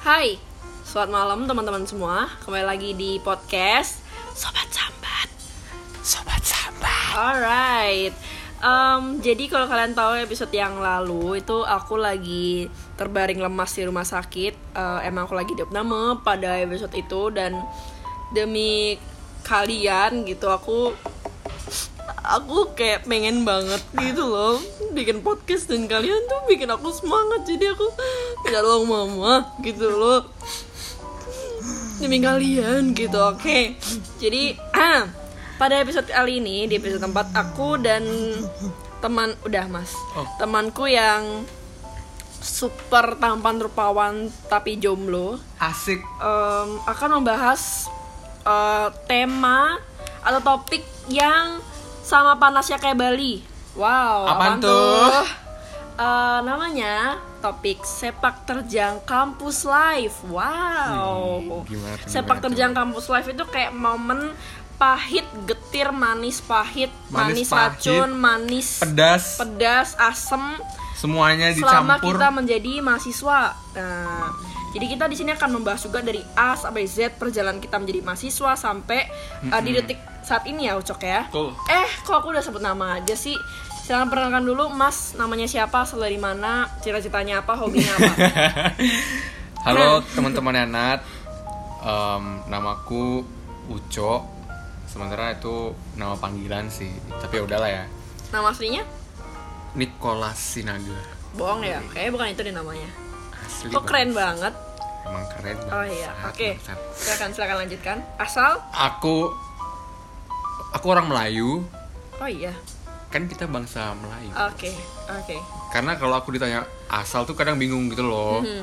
Hai, selamat malam teman-teman semua. Kembali lagi di podcast Sobat Sambat. Sobat Sambat. Alright. Em, jadi kalau kalian tahu episode yang lalu itu aku lagi terbaring lemas di rumah sakit. Eh, emang aku lagi diopname pada episode itu dan demi kalian gitu aku aku kayak pengen banget gitu loh. Bikin podcast dan kalian tuh bikin aku semangat. Jadi aku tidak tolong mama gitu loh. Demi kalian gitu oke. Jadi ah, pada episode kali ini di episode 4 aku dan teman udah mas. Oh. temanku yang super tampan rupawan tapi jomblo. Asik. em, akan membahas eh, tema atau topik yang sama panasnya kayak Bali. Wow, Apaan tuh? Eh, namanya topik sepak terjang kampus life. Wow. Hmm, gimana tuh, sepak gimana terjang kampus life itu kayak momen pahit, getir, manis, pahit, manis, Manis, pahit, racun, manis, Pedas. pedas, asem, Semuanya selama dicampur. kita menjadi mahasiswa. Nah, jadi kita di sini akan membahas juga dari A sampai Z perjalanan kita menjadi mahasiswa sampai uh, di detik saat ini ya Ucok ya. Tuh. Eh, kok aku udah sebut nama aja sih? Silahkan perkenalkan dulu Mas, namanya siapa, asal dari mana, cita-citanya apa, hobinya apa? Halo teman-teman Yanat. Em, namaku Uco. Sementara itu nama panggilan sih. Tapi ya udahlah ya. Nama aslinya? Nicholas Sinaga. Bohong ya, kayaknya bukan itu deh namanya. Asli. Kok banget. keren banget. Emang keren Oh banget. iya, Sangat, oke. bangsat. Silakan, silakan lanjutkan. Asal? Aku aku orang Melayu. Oh iya. Kan kita bangsa Melayu. Oke, oke. Karena kalau aku ditanya asal tuh kadang bingung gitu loh. Mhm.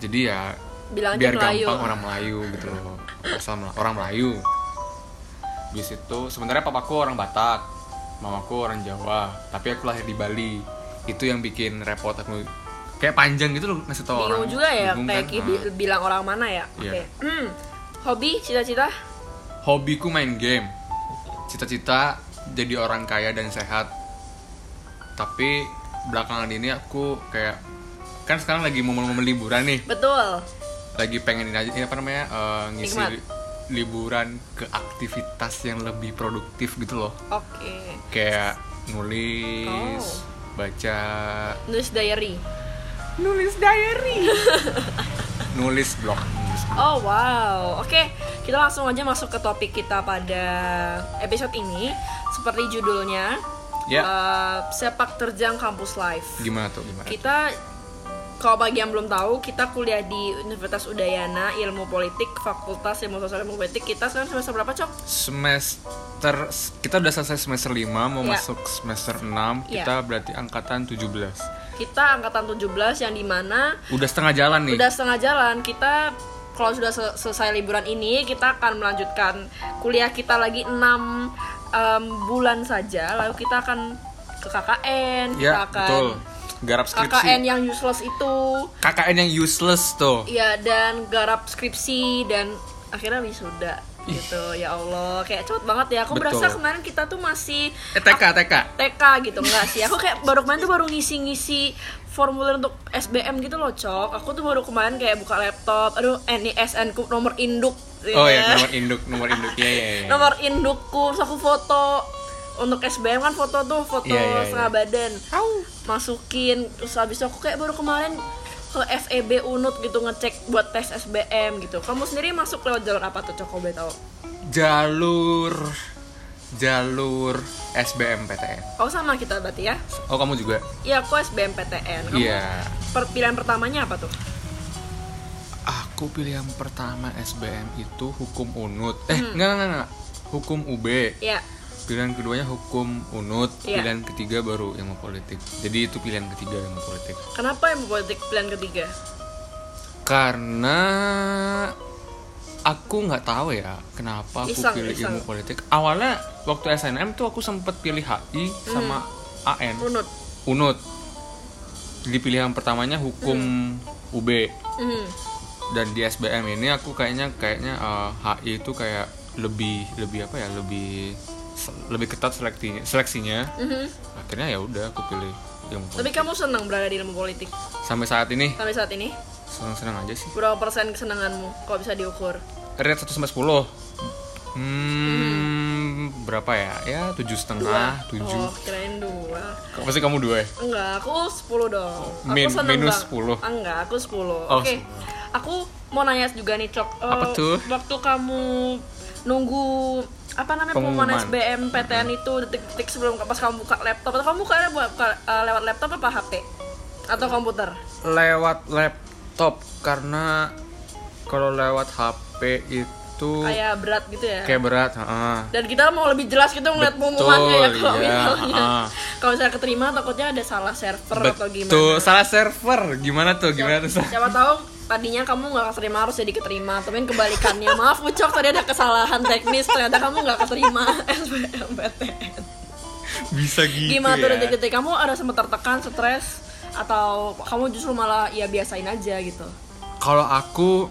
Jadi ya Bilang biar Melayu. gampang orang Melayu gitu loh asal orang Melayu di situ sebenarnya papaku orang Batak mamaku orang Jawa tapi aku lahir di Bali itu yang bikin repot aku kayak panjang gitu loh ngasih tau orang Bingung juga ya Bingung kayak kan? bilang orang mana ya. Iya. Oke. Hmm. Hobi, cita-cita? hobiku main game cita-cita jadi orang kaya dan sehat tapi belakangan ini aku kayak kan sekarang lagi momen-momen liburan nih Betul. lagi pengen ini aja ini apa namanya eh, ngisi Nikmat. li- liburan ke aktivitas yang lebih produktif gitu loh Oke. kayak nulis Oh. baca Nulis diary. nulis diary nulis blog nulis blog. Oh wow. Oke, kita langsung aja masuk ke topik kita pada episode ini. Seperti judulnya, Ya. eh, sepak terjang kampus life. gimana tuh gimana Kita kalau bagi yang belum tahu, kita kuliah di Universitas Udayana Ilmu Politik, Fakultas Ilmu Sosial Ilmu Politik. Kita sekarang semester berapa, Cok? semester kita udah selesai semester 5 mau Ya. masuk semester 6 Ya. kita berarti angkatan 17 Kita angkatan 17 yang di mana udah setengah jalan nih. Udah setengah jalan. Kita kalau sudah sel- selesai liburan ini kita akan melanjutkan kuliah kita lagi 6 em, bulan saja. Lalu kita akan ke KKN kita ya akan betul. Garap skripsi. KKN yang useless itu. KKN yang useless tuh. Ya dan garap skripsi dan akhirnya wisuda gitu ya Allah. Kayak cepet banget ya. Aku Betul. berasa kemarin kita tuh masih eh TK TK TK gitu enggak sih. Aku kayak baru kemarin tuh baru ngisi-ngisi formulir untuk SBM gitu loh cok. Aku tuh baru kemarin kayak buka laptop. Aduh ini SN ku nomor induk. Oh ya. nomor induk nomor induk. Ya ya ya nomor indukku terus aku foto. Untuk SBM kan foto tuh foto Iya, iya, iya. setengah badan. Masukin terus habis itu aku kayak baru kemarin ke FEB Unut gitu ngecek buat tes SBM gitu. Kamu sendiri masuk lewat jalur apa tuh cok boleh tahu? Jalur jalur SBM PTN oh sama kita berarti ya? Oh kamu juga? Iya aku SBM PTN kamu iya. per- pilihan pertamanya apa tuh? Aku pilih yang pertama SBM itu hukum unut. Eh Hmm. enggak enggak enggak hukum UB ya pilihan keduanya hukum unut. Iya. pilihan ketiga baru yang mau politik. Jadi itu pilihan ketiga yang mau politik. Kenapa yang politik pilihan ketiga? karena aku nggak tahu ya kenapa aku Iseng, pilih ilmu politik. Awalnya waktu SNM tuh aku sempet pilih HI sama AN Runut. unut. Jadi pilihan pertamanya hukum UB Hmm. dan di SBM ini aku kayaknya kayaknya eh, HI itu kayak lebih lebih apa ya lebih lebih ketat seleksinya seleksinya Mhm. akhirnya ya udah aku pilih ilmu Tapi politik kamu senang berada di ilmu politik sampai saat ini sampai saat ini? seneng-seneng aja sih Berapa persen kesenanganmu kalau bisa diukur? rate 1 sampai 10 hmm berapa ya ya tujuh setengah tujuh Oh, kirain dua. Kok pasti kamu dua ya Enggak, aku 10 dong. Aku Min- minus bang- 10. Enggak, aku 10. Oh, Oke. Aku mau nanya juga nih, Cok. Eh, Apa tuh? Waktu kamu nunggu apa namanya pengumuman Pengumuman. SBM PTN itu detik-detik sebelum pas kamu buka laptop atau kamu buka buka- eh, lewat laptop apa HP atau komputer? lewat laptop karena kalau lewat HP itu Kayak berat gitu ya. kayak berat heeh. Dan kita mau lebih jelas gitu ngeliat Betul, pengumumannya ya kalau iya, misalnya ah. kalau saya keterima takutnya ada salah server atau betul gimana. salah server gimana tuh gimana tuh Siapa tahu tadinya kamu nggak keterima harus jadi keterima, tapi kan kebalikannya. Maaf Ucok tadi ada kesalahan teknis ternyata kamu nggak keterima SBMPTN. bisa gitu Gimana tuh ya detik-detik kamu ada sempat tertekan, stres atau kamu justru malah ya biasain aja gitu? kalau aku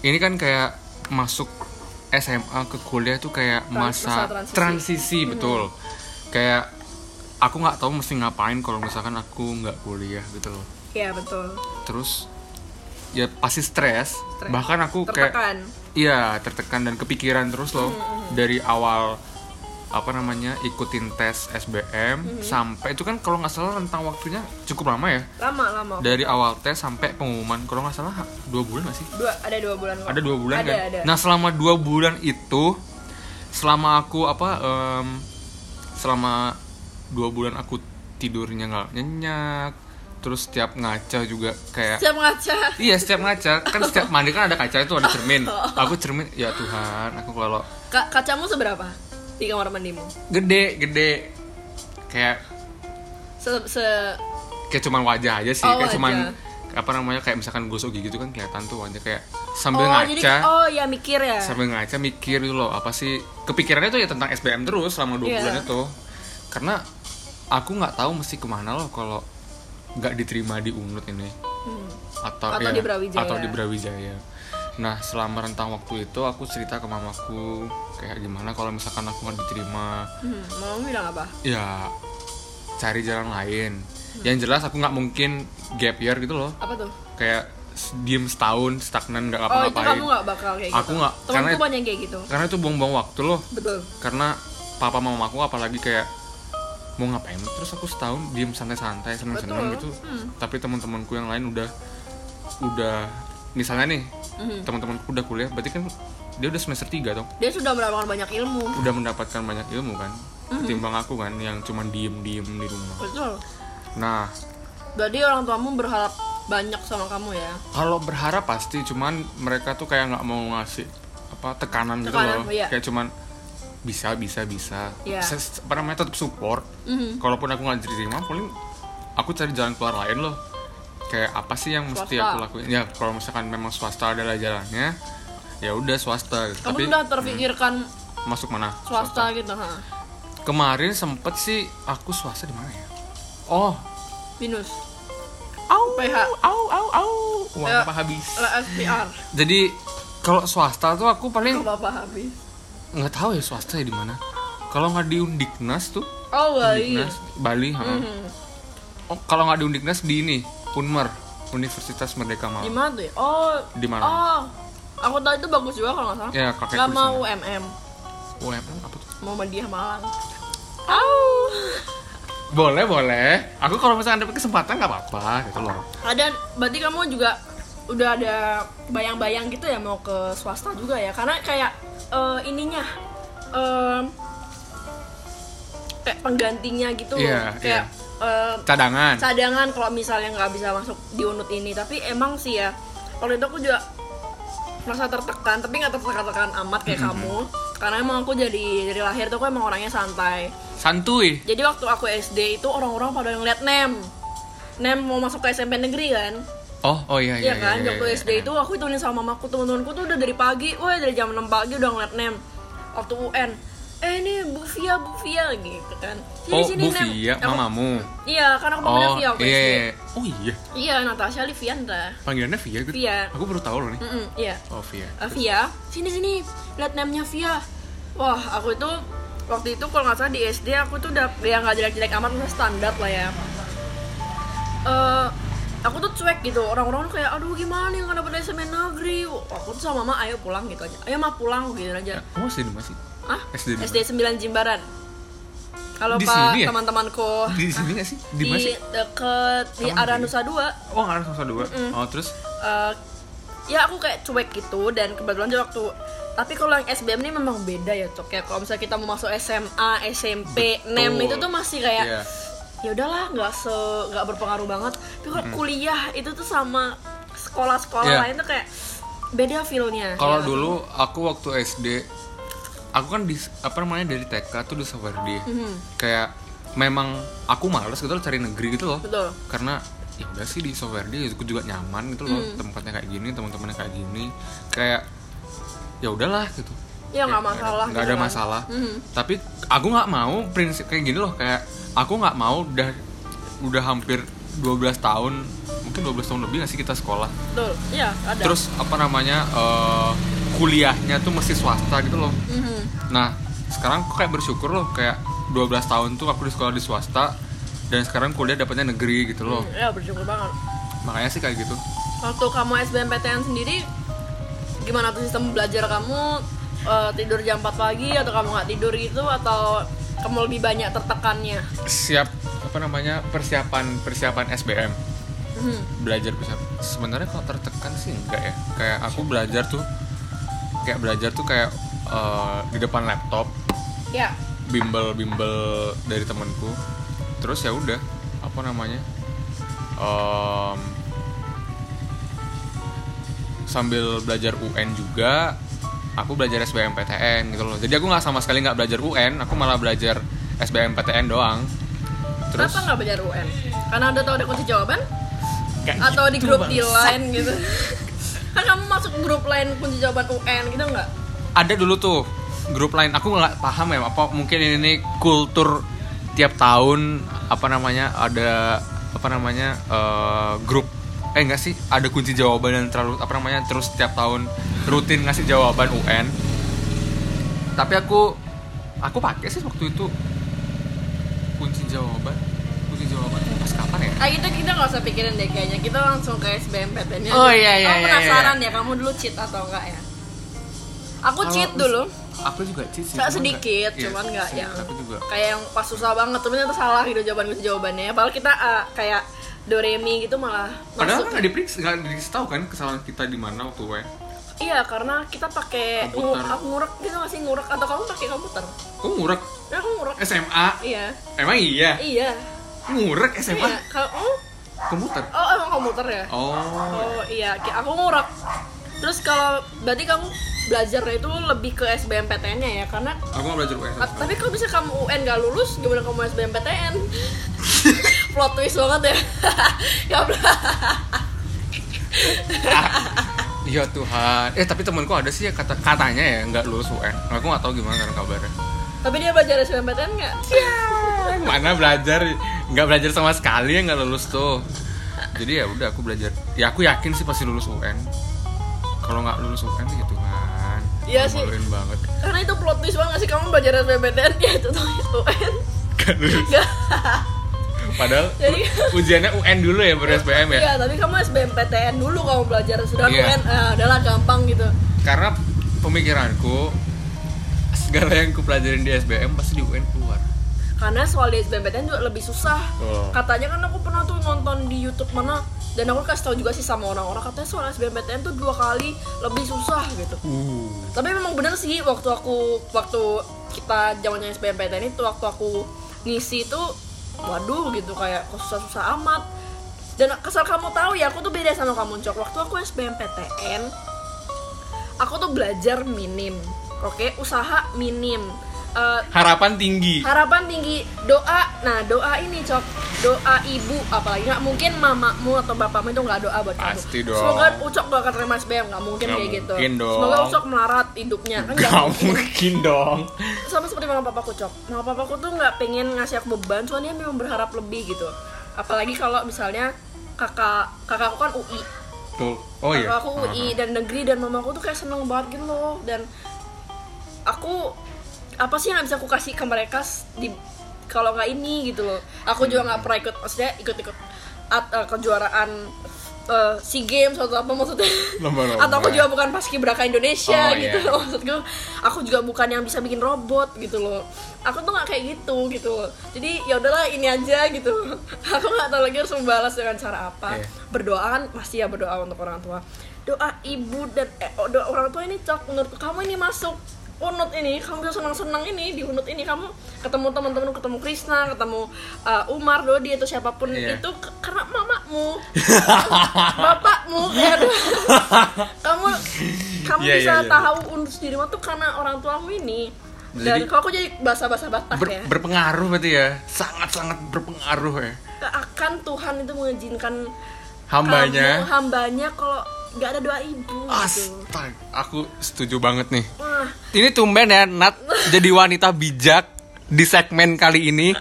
ini kan kayak masuk SMA ke kuliah tuh kayak Trans- masa masa transisi. transisi, betul kayak aku nggak tahu mesti ngapain kalau misalkan aku nggak kuliah gitu loh Iya betul. terus ya pasti stres Stres. bahkan aku kayak Tertekan. iya tertekan dan kepikiran terus loh dari awal apa namanya ikutin tes SBM sampai itu kan kalau nggak salah rentang waktunya cukup lama ya Lama lama. dari awal tes sampai pengumuman kalau nggak salah dua bulan nggak sih Dua ada dua bulan kok. ada dua bulan ada, kan Ada. nah selama dua bulan itu selama aku apa em, selama dua bulan aku tidurnya nggak nyenyak terus setiap ngaca juga kayak Siap ngaca. Iya setiap ngaca kan setiap mandi kan ada kaca itu ada cermin. Aku cermin ya Tuhan aku kalau Ka- kacamu seberapa di kamar mandimu? gede gede kayak Se, se kayak cuman wajah aja sih Oh, kayak cuman wajah. apa namanya kayak misalkan gosok gigi gitu kan kelihatan tuh wajah kayak sambil oh, ngaca jadi oh ya mikir ya. sambil ngaca mikir gitu loh apa sih kepikirannya tuh ya tentang SBM terus selama dua Iya. bulan itu karena aku nggak tahu mesti ke mana loh kalau nggak diterima di unut ini Hmm. atau Atau ya, di Brawijaya. atau di Brawijaya. Nah selama rentang waktu itu aku cerita ke mamaku kayak gimana kalau misalkan aku nggak diterima, Hmm, mamamu bilang apa? ya cari jalan lain. Yang jelas aku nggak mungkin gap year gitu loh, Apa tuh? kayak diem setahun stagnan nggak Oh itu kamu nggak bakal kayak gitu. Aku nggak, Temanku karena- banyak kayak gitu. Karena itu buang-buang waktu loh. Betul. Karena papa mamaku apalagi kayak mau ngapain terus aku setahun diem santai-santai seneng-seneng gitu Hmm. tapi teman-temanku yang lain udah udah misalnya nih Mhm. teman-temanku udah kuliah berarti kan dia udah semester 3 dong Dia sudah mendapatkan banyak ilmu. udah mendapatkan banyak ilmu kan Mhm. ketimbang aku kan yang cuma diem-diem di rumah Betul. nah Jadi orang tuamu berharap banyak sama kamu ya. kalau berharap pasti cuman mereka tuh kayak nggak mau ngasih apa tekanan, gitu Tekanan, loh iya. kayak cuman bisa bisa bisa apa namanya tetap support Mhm. kalaupun aku nggak diterima paling aku cari jalan keluar lain loh kayak apa sih yang mesti Swasta. aku lakuin ya kalau misalkan memang swasta adalah jalannya ya udah swasta. Kamu tapi sudah terpikirkan masuk mana swasta gitu, ha? kemarin sempet sih aku swasta di mana ya oh Binus. au PH. au au au uang Ya. apa habis Lah SPR. jadi kalau swasta tuh aku paling Apa habis? Nggak tahu ya swasta ya di mana kalau nggak di Undiknas tuh Oh, Bali. Undiknas Bali ha. Mhm. oh, kalau nggak di Undiknas di ini Unmer Universitas Merdeka Di Malang mana tuh ya? Oh, di Malang oh. Aku tahu itu bagus juga kalau nggak salah. ya Nggak di mau. UMM, UMM apa tuh Muhammadiyah Malang. Au. boleh boleh aku kalau misalnya ada kesempatan nggak apa-apa gitu loh Ada, berarti kamu juga udah ada bayang-bayang gitu ya mau ke swasta juga ya? Karena kayak eh, ininya, em, kayak penggantinya gitu loh. Iya, kayak eh, cadangan cadangan kalau misalnya nggak bisa masuk di unut ini. Tapi emang sih ya, waktu itu aku juga merasa tertekan, tapi nggak tertekan-tekan amat kayak kamu. Karena emang aku jadi dari lahir tuh aku emang orangnya santai. santuy Jadi waktu aku SD itu orang-orang pada ngeliat nem. Nem mau masuk ke SMP negeri kan? Oh oh iya iya Iya kan? iya, waktu iya, SD iya. itu aku ditulis sama mamaku, teman-temanku tuh udah dari pagi, wah dari jam 6 pagi udah ngeliat nem. Waktu UN, eh ini Bu Via gitu kan. Sini, oh sini, Bu Nem. Via Aku- mamamu Iya, karena aku panggilnya oh Via waktu iya SD. iya. oh iya Iya, Natasha Livianda. panggilannya Via gitu Via. aku baru tahu loh nih Mm-mm, iya. oh Via Ah, Via, sini sini, lihat namanya Via. Wah, aku itu waktu itu kalau nggak salah di SD aku tuh udah ya nggak jelek-jelek amat, udah standar lah ya. Eh, aku tuh cuek gitu orang-orang kayak aduh gimana nih nggak dapet SMA negeri? Aku tuh sama mama ayo pulang gitu aja. Ayo mah pulang gitu aja. Oh SD di mana sih? Ah SD di SD 9 Jimbaran. Kalau pak ya? teman-temanku. Di sini nggak sih? Di di deket di arah. Nusa Dua. Oh ada sama dua? Oh terus? Eh, ya aku kayak cuek gitu dan kebetulan juga waktu tapi kalau yang SBM ini memang beda ya cok kayak kalau misalnya kita mau masuk SMA SMP Betul. NEM itu tuh masih kayak Iya. Ya udahlah nggak se nggak berpengaruh banget tapi kalau kuliah itu tuh sama sekolah-sekolah Iya. lain tuh kayak beda feelnya Kalau Ya. dulu aku waktu SD, aku kan di apa namanya dari TK tuh di Sawardi. Mhm, Kayak memang aku males gitu loh cari negeri gitu loh. betul Karena ya udah sih di Sawardi aku juga nyaman gitu loh. Hmm. Tempatnya kayak gini, teman-temannya kayak gini. Kayak ya udahlah gitu. Ya nggak masalah Nggak ada kan. masalah. Mhm. Tapi aku nggak mau prinsip kayak gini loh kayak aku nggak mau udah udah hampir 12 tahun mungkin 12 tahun lebih gak sih kita sekolah betul iya ada terus apa namanya eh, kuliahnya tuh mesti swasta gitu loh Mhm. nah sekarang aku kayak bersyukur loh kayak 12 tahun tuh aku di sekolah di swasta dan sekarang kuliah dapatnya negeri gitu loh Hmm, ya bersyukur banget makanya sih kayak gitu Waktu kamu SBMPTN sendiri gimana tuh sistem belajar kamu Eh, tidur jam 4 pagi atau kamu nggak tidur gitu atau kamu lebih banyak tertekannya? siap apa namanya persiapan persiapan SBM Hmm. belajar persiapan sebenarnya kalau tertekan sih enggak ya. Kayak aku belajar tuh kayak belajar tuh kayak eh, di depan laptop. Ya, bimbel-bimbel dari temanku. Terus ya udah apa namanya Em, sambil belajar UN juga aku belajar SBMPTN gitu loh jadi aku nggak sama sekali nggak belajar UN aku malah belajar SBMPTN doang terus kenapa nggak belajar UN? Karena udah tahu ada kunci jawaban? Kayak Atau di gitu, grup di line gitu? kan kamu masuk grup lain kunci jawaban UN gitu nggak? ada dulu tuh grup lain aku nggak paham ya apa mungkin ini kultur tiap tahun apa namanya ada apa namanya eh, grup eh enggak sih? Ada kunci jawaban yang terlalu apa namanya terus tiap tahun rutin ngasih jawaban UN. Tapi aku aku pakai sih waktu itu kunci jawaban. Kunci jawaban pas kapan ya? Ah itu kita nggak usah pikirin deh kayaknya. Kita langsung ke SBMPTN nya Oh, iya, iya, Kamu iya, penasaran iya. ya kamu dulu cheat atau enggak ya? Aku Kalau cheat dulu. Aku juga cheat sih cuman sedikit, iya, cuman nggak sih, yang tapi juga. kayak yang pas susah banget. Tapi ternyata salah gitu jawaban kunci jawabannya. Padahal kita ah, kayak doremi gitu malah padahal masuk. kan nggak diperiksa nggak dikasih tahu kan kesalahan kita di mana waktu UN iya karena kita pakai ngu- Komputer. aku ngurek gitu nggak sih? Ngurek. Atau kamu pakai komputer? Oh ngurek. Ya aku ngurek. SMA iya. Emang iya? Iya. Ngurek SMA iya kalau oh, komputer? Oh emang komputer ya? Oh. Oh iya. Ki- aku ngurek. Terus kalau berarti kamu belajarnya itu lebih ke SBMPTN nya ya? Karena aku mau belajar UN Ah, tapi kalau bisa kamu UN gak lulus gimana kamu SBMPTN plot twist banget ya. Gak pernah iya Tuhan. Eh tapi temanku ada sih ya kata katanya ya nggak lulus UN aku nggak tahu gimana kan kabarnya. Tapi dia belajar SBMPTN nggak? Mana belajar? Nggak belajar sama sekali ya nggak lulus tuh. Jadi ya udah aku belajar. Ya aku yakin sih pasti lulus UN kalau nggak lulus UN ya Tuhan. Iya sih. banget. Karena itu plot twist banget sih kamu belajar SBMPTN ya itu tuh UN Nggak lulus. Gak padahal Jadi- ujiannya UN dulu ya baru SBM ya? Iya, tapi kamu SBMPTN dulu kamu belajar sudah Iya. UN ah, udahlah gampang gitu. Karena pemikiranku segala yang ku pelajarin di SBM pasti di UN keluar. Karena soal di SBMPTN juga lebih susah. Oh. katanya kan aku pernah tuh nonton di YouTube mana dan aku kasih tahu juga sih sama orang-orang katanya soal SBMPTN tuh dua kali lebih susah gitu. Uh. Tapi memang bener sih waktu aku waktu kita zamannya SBMPTN itu waktu aku ngisi itu waduh gitu kayak kok susah-susah amat. Dan kesal kamu tahu ya aku tuh beda sama kamu cok. Waktu aku SBMPTN aku tuh belajar minim oke? Usaha minim Eh, harapan tinggi. harapan tinggi doa. Nah doa ini cok. Doa ibu apalagi. Nggak mungkin mamamu atau bapakmu itu nggak doa buat kamu. Pasti dong. semoga ucok gak akan terima SBM nggak mungkin Nggak kayak gitu. mungkin dong. semoga ucok melarat hidupnya. Kan nggak Gak mungkin mungkin dong. Sama seperti mama papaku cok. Mama papaku tuh nggak pengen ngasih aku beban cuma dia memang berharap lebih gitu. Apalagi kalau misalnya kakak kakakku kan UI Tuh. Oh iya. Kakak aku UI dan negeri dan mamaku tuh kayak seneng banget gitu loh. Dan aku apa sih yang bisa aku kasih ke mereka di kalau nggak ini gitu loh. Aku juga nggak pernah ikut maksudnya ikut-ikut at, eh, kejuaraan eh, SEA Games atau apa maksudnya. Lomba-lomba. atau aku juga bukan paski braka Indonesia Oh, gitu iya. maksudku aku juga bukan yang bisa bikin robot gitu loh. Aku tuh nggak kayak gitu gitu loh. Jadi ya udahlah ini aja gitu. Aku nggak tahu lagi harus membalas dengan cara apa. Iya. berdoa kan pasti ya berdoa untuk orang tua. Doa ibu dan eh, oh, doa orang tua ini cok menurut kamu ini masuk unut ini kamu bisa senang-senang ini di unut ini kamu ketemu teman-teman ketemu Krisna ketemu uh, Umar Dodi atau siapa pun Iya. itu karena mamamu. Bapakmu ya. Kamu kamu Iya, bisa iya, iya. tahu unut dirimu tuh karena orang tuamu ini. Dan Jadi- kalau aku jadi bahasa-bahasa Batak Ber- ya. berpengaruh berarti ya? Sangat-sangat berpengaruh ya. Akan Tuhan itu mengizinkan hambanya. kamu, hambanya kalau nggak ada doa ibu gitu. Astaga, aku setuju banget nih. Wah, Ini tumben ya, Nat jadi wanita bijak di segmen kali ini.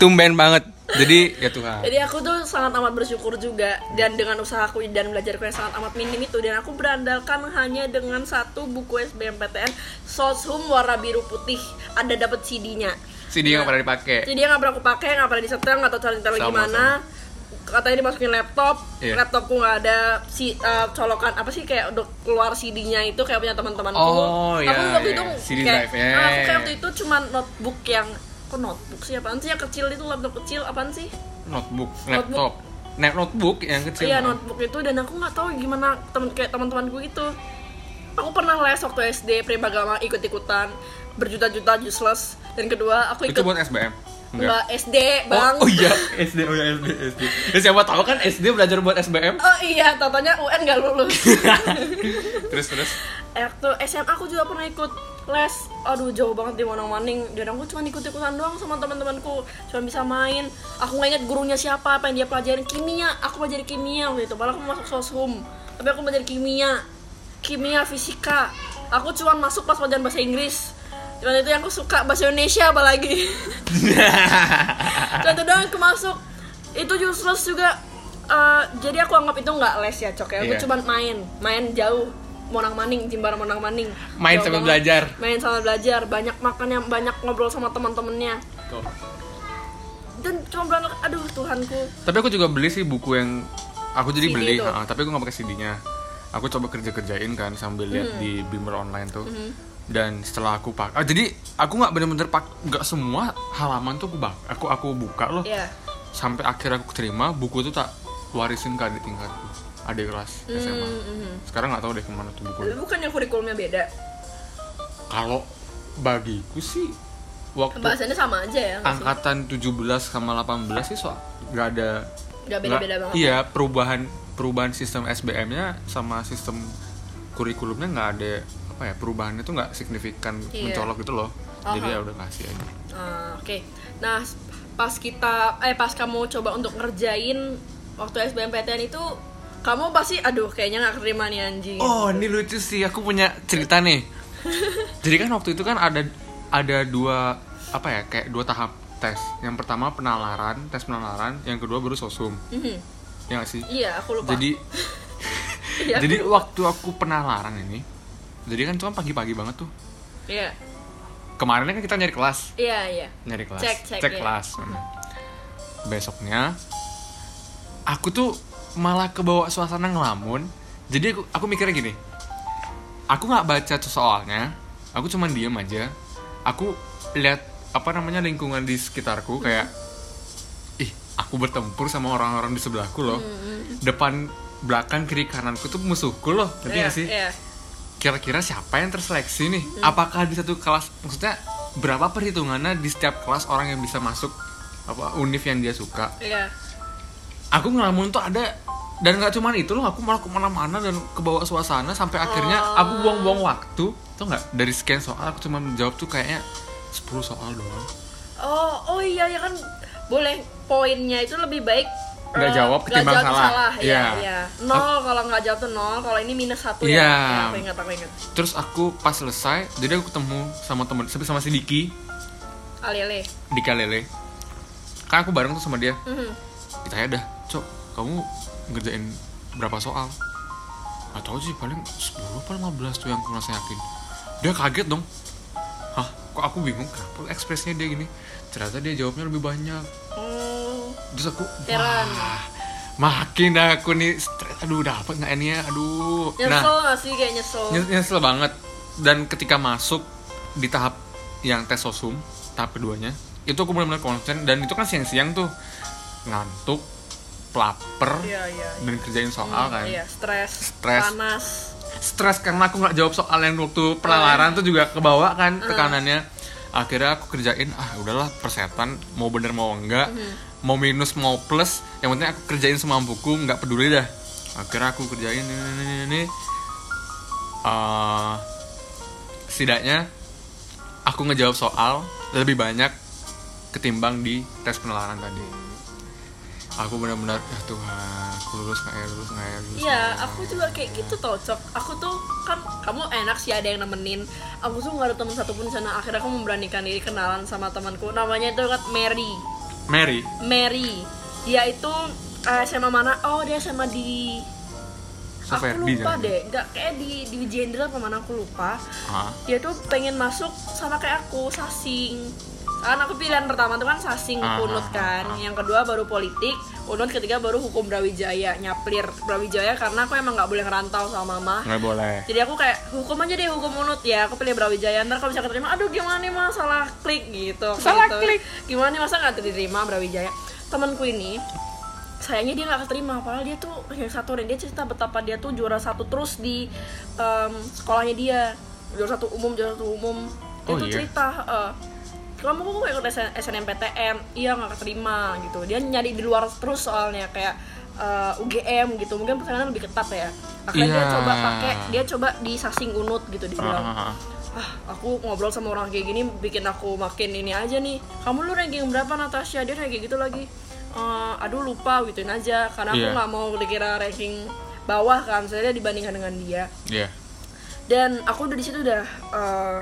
Tumben banget. Jadi ya Tuhan. jadi aku tuh sangat amat bersyukur juga dan dengan usahaku dan belajarku yang sangat amat minim itu dan aku berandalkan hanya dengan satu buku SBMPTN Soshum warna biru putih ada dapat CD-nya. CD nggak pernah dipakai. Jadi dia nggak pernah aku pakai, nggak pernah disetel, nggak tahu cara nyetel Sama, gimana. Katanya dimasukin laptop, Iya. laptopku nggak ada si eh, colokan apa sih kayak udah keluar CD-nya itu kayak punya teman-temanku. Oh, aku iya, waktu iya. itu CD kayak, drive, ya. ah, aku kayak waktu itu cuma notebook yang kok notebook sih apaan sih yang kecil itu laptop kecil apaan sih? Notebook, laptop. Net notebook yang kecil. Iya notebook itu dan aku nggak tahu gimana temen kayak teman-temanku itu. Aku pernah les waktu SD Primagama ikut-ikutan berjuta-juta useless dan kedua aku Itu ikut buat SBM. Enggak, SD bang Oh, oh iya, SD, oh iya SD, SD. Ya, siapa tahu kan SD belajar buat SBM. Oh iya, tatanya UN gak lulus. terus terus. eh, waktu SMA aku juga pernah ikut les. Aduh jauh banget di Monong-Maning. Dan aku cuma ikut-ikutan doang sama teman-temanku. Cuma bisa main. Aku nggak ingat gurunya siapa, apa yang dia pelajarin kimia. Aku pelajari kimia waktu itu. Malah aku masuk soshum. Tapi aku belajar kimia, kimia, fisika. Aku cuma masuk pas pelajaran bahasa Inggris. Cuman itu yang aku suka bahasa Indonesia apalagi. Itu doang aku masuk. Itu useless juga. Eh, jadi aku anggap itu nggak les ya cok ya. Aku Iya. cuma main, main jauh. Monang maning, Jimbar Monang maning. Main Jauh banget. belajar. Main sambil belajar, banyak makan yang banyak ngobrol sama teman-temannya. Dan cuma berangkat, aduh Tuhanku. Tapi aku juga beli sih buku yang aku jadi CD beli, ha, tapi aku nggak pakai CD-nya. Aku coba kerja-kerjain kan sambil lihat Hmm. di Beamer online tuh. Dan setelah aku pak, ah, jadi aku nggak bener-bener pak, nggak semua halaman tuh aku bak, aku aku buka loh. Iya. Sampai akhir aku terima buku tuh tak warisin ke adik tingkatku, adik kelas SMA. Mhm. Sekarang nggak tahu deh ke mana tuh buku. Bukannya kurikulumnya beda? Kalau bagiku sih waktu Bahasanya sama aja ya? nggak sih? angkatan 17 sama 18 sih soal nggak ada Nggak beda-beda banget. Iya, perubahan perubahan sistem SBM-nya sama sistem kurikulumnya nggak ada apa ya perubahannya tuh nggak signifikan Iya. mencolok gitu loh. Jadi Aha. ya udah kasih aja. Ah, Oke. Nah, pas kita eh pas kamu coba untuk ngerjain waktu SBMPTN itu kamu pasti aduh kayaknya nggak terima nih anjing. Oh, ini lucu sih. Aku punya cerita nih. Jadi kan waktu itu kan ada ada dua apa ya kayak dua tahap tes. Yang pertama penalaran, tes penalaran. Yang kedua baru sosum. Mhm. Ya nggak sih? Iya, aku lupa. Jadi Iya, jadi lupa. waktu aku penalaran ini, jadi kan cuma pagi-pagi banget tuh. Iya. Kemarin kan kita nyari kelas, Iya, iya. nyari kelas, Cek, cek, iya. kelas. Hmm. Besoknya, aku tuh malah kebawa suasana ngelamun. Jadi aku, aku mikirnya gini, aku nggak baca tuh soalnya, aku cuma diem aja. Aku lihat apa namanya lingkungan di sekitarku kayak, ih aku bertempur sama orang-orang di sebelahku loh. Depan belakang kiri kananku tuh musuhku loh, ngerti Iya, nggak sih? Iya. Kira-kira siapa yang terseleksi nih? Hmm. Apakah di satu kelas maksudnya berapa perhitungannya di setiap kelas orang yang bisa masuk apa univ yang dia suka? Iya. Aku ngelamun tuh ada dan nggak cuman itu loh, aku malah ke mana-mana dan kebawa suasana sampai akhirnya Oh. aku buang-buang waktu tuh nggak dari sekian soal aku cuma menjawab tuh kayaknya 10 soal doang. Oh, oh iya ya kan boleh poinnya itu lebih baik Nggak eh, jawab ketimbang jawab salah. Iya, Iya. iya. Nol kalau nggak jawab tuh nol, kalau ini minus satu ya. Ya, aku ingat, aku ingat. Terus aku pas selesai, jadi aku ketemu sama temen sama si Diki, Alele. Dika Lele. Kan aku bareng tuh sama dia. Mhm. ditanya dah cok kamu ngerjain berapa soal Gak tau sih paling 10 apa 15 tuh yang aku ngerasa yakin dia kaget dong hah kok aku bingung kenapa ekspresinya dia gini ternyata dia jawabnya lebih banyak. Oh, terus aku wah makin dah aku nih stres. Aduh dapet nggak ini ya? Aduh. Nyesel gak sih? Kayak nyesel. Nyes- nyesel banget. Dan ketika masuk di tahap yang tes sosum tahap keduanya itu aku benar-benar konsen. Dan itu kan siang-siang tuh. Ngantuk pelaper iya iya dan kerjain soal kan. iya stres Stres. panas. Stres karena aku nggak jawab soal yang waktu penalaran tuh juga kebawa kan tekanannya akhirnya aku kerjain ah udahlah persetan. Mau bener mau enggak. Mau minus mau plus. Yang penting aku kerjain semampuku nggak peduli dah. Akhirnya aku kerjain ini ini ini, ini. Eh, setidaknya aku ngejawab soal lebih banyak ketimbang di tes penalaran tadi. Aku benar-benar ya Tuhan lulus nggak ya lulus nggak lulus Iya, nggak ya?" aku juga kayak gitu tau cok. Aku tuh kan kamu enak sih ada yang nemenin. Aku tuh gak ada teman satupun di sana. Akhirnya aku memberanikan diri kenalan sama temanku. Namanya itu kan Mary. Mary Mary. Dia itu eh, SMA mana? Oh dia SMA di aku lupa deh. Nggak kayak di di Jenderal apa mana aku lupa. Ah, Dia tuh pengen masuk sama kayak aku sasing. Kan aku pilihan pertama tuh kan sasing Ah, unut ah, kan. ah, ah. Yang kedua baru politik, unut ketiga baru hukum Brawijaya, nyaplir Brawijaya karena aku emang nggak boleh ngerantau sama mama. nggak boleh Jadi aku kayak hukum aja deh hukum unut ya. Aku pilih Brawijaya. Ntar kalau bisa keterima, aduh gimana nih mas salah klik gitu. Salah Gitu. klik. Gimana nih masa nggak diterima Brawijaya? Temanku ini sayangnya dia nggak keterima padahal dia tuh yang satu dan dia cerita betapa dia tuh juara satu terus di em, sekolahnya dia juara satu umum juara satu umum dia Oh, tuh iya? cerita eh, kamu kok ikut SN SNMPTN iya nggak keterima gitu dia nyari di luar terus soalnya kayak eh, UGM gitu mungkin persaingan lebih ketat ya akhirnya dia Iya. coba pakai dia coba di sasing unut gitu dia Ah, bilang ah, ah. ah aku ngobrol sama orang kayak gini bikin aku makin ini aja nih kamu lu ranking berapa Natasha dia kayak gitu lagi "Eh, aduh lupa gituin aja karena aku Iya. nggak mau dikira ranking bawah kan saya dibandingkan dengan dia Iya. dan aku udah di situ udah eh,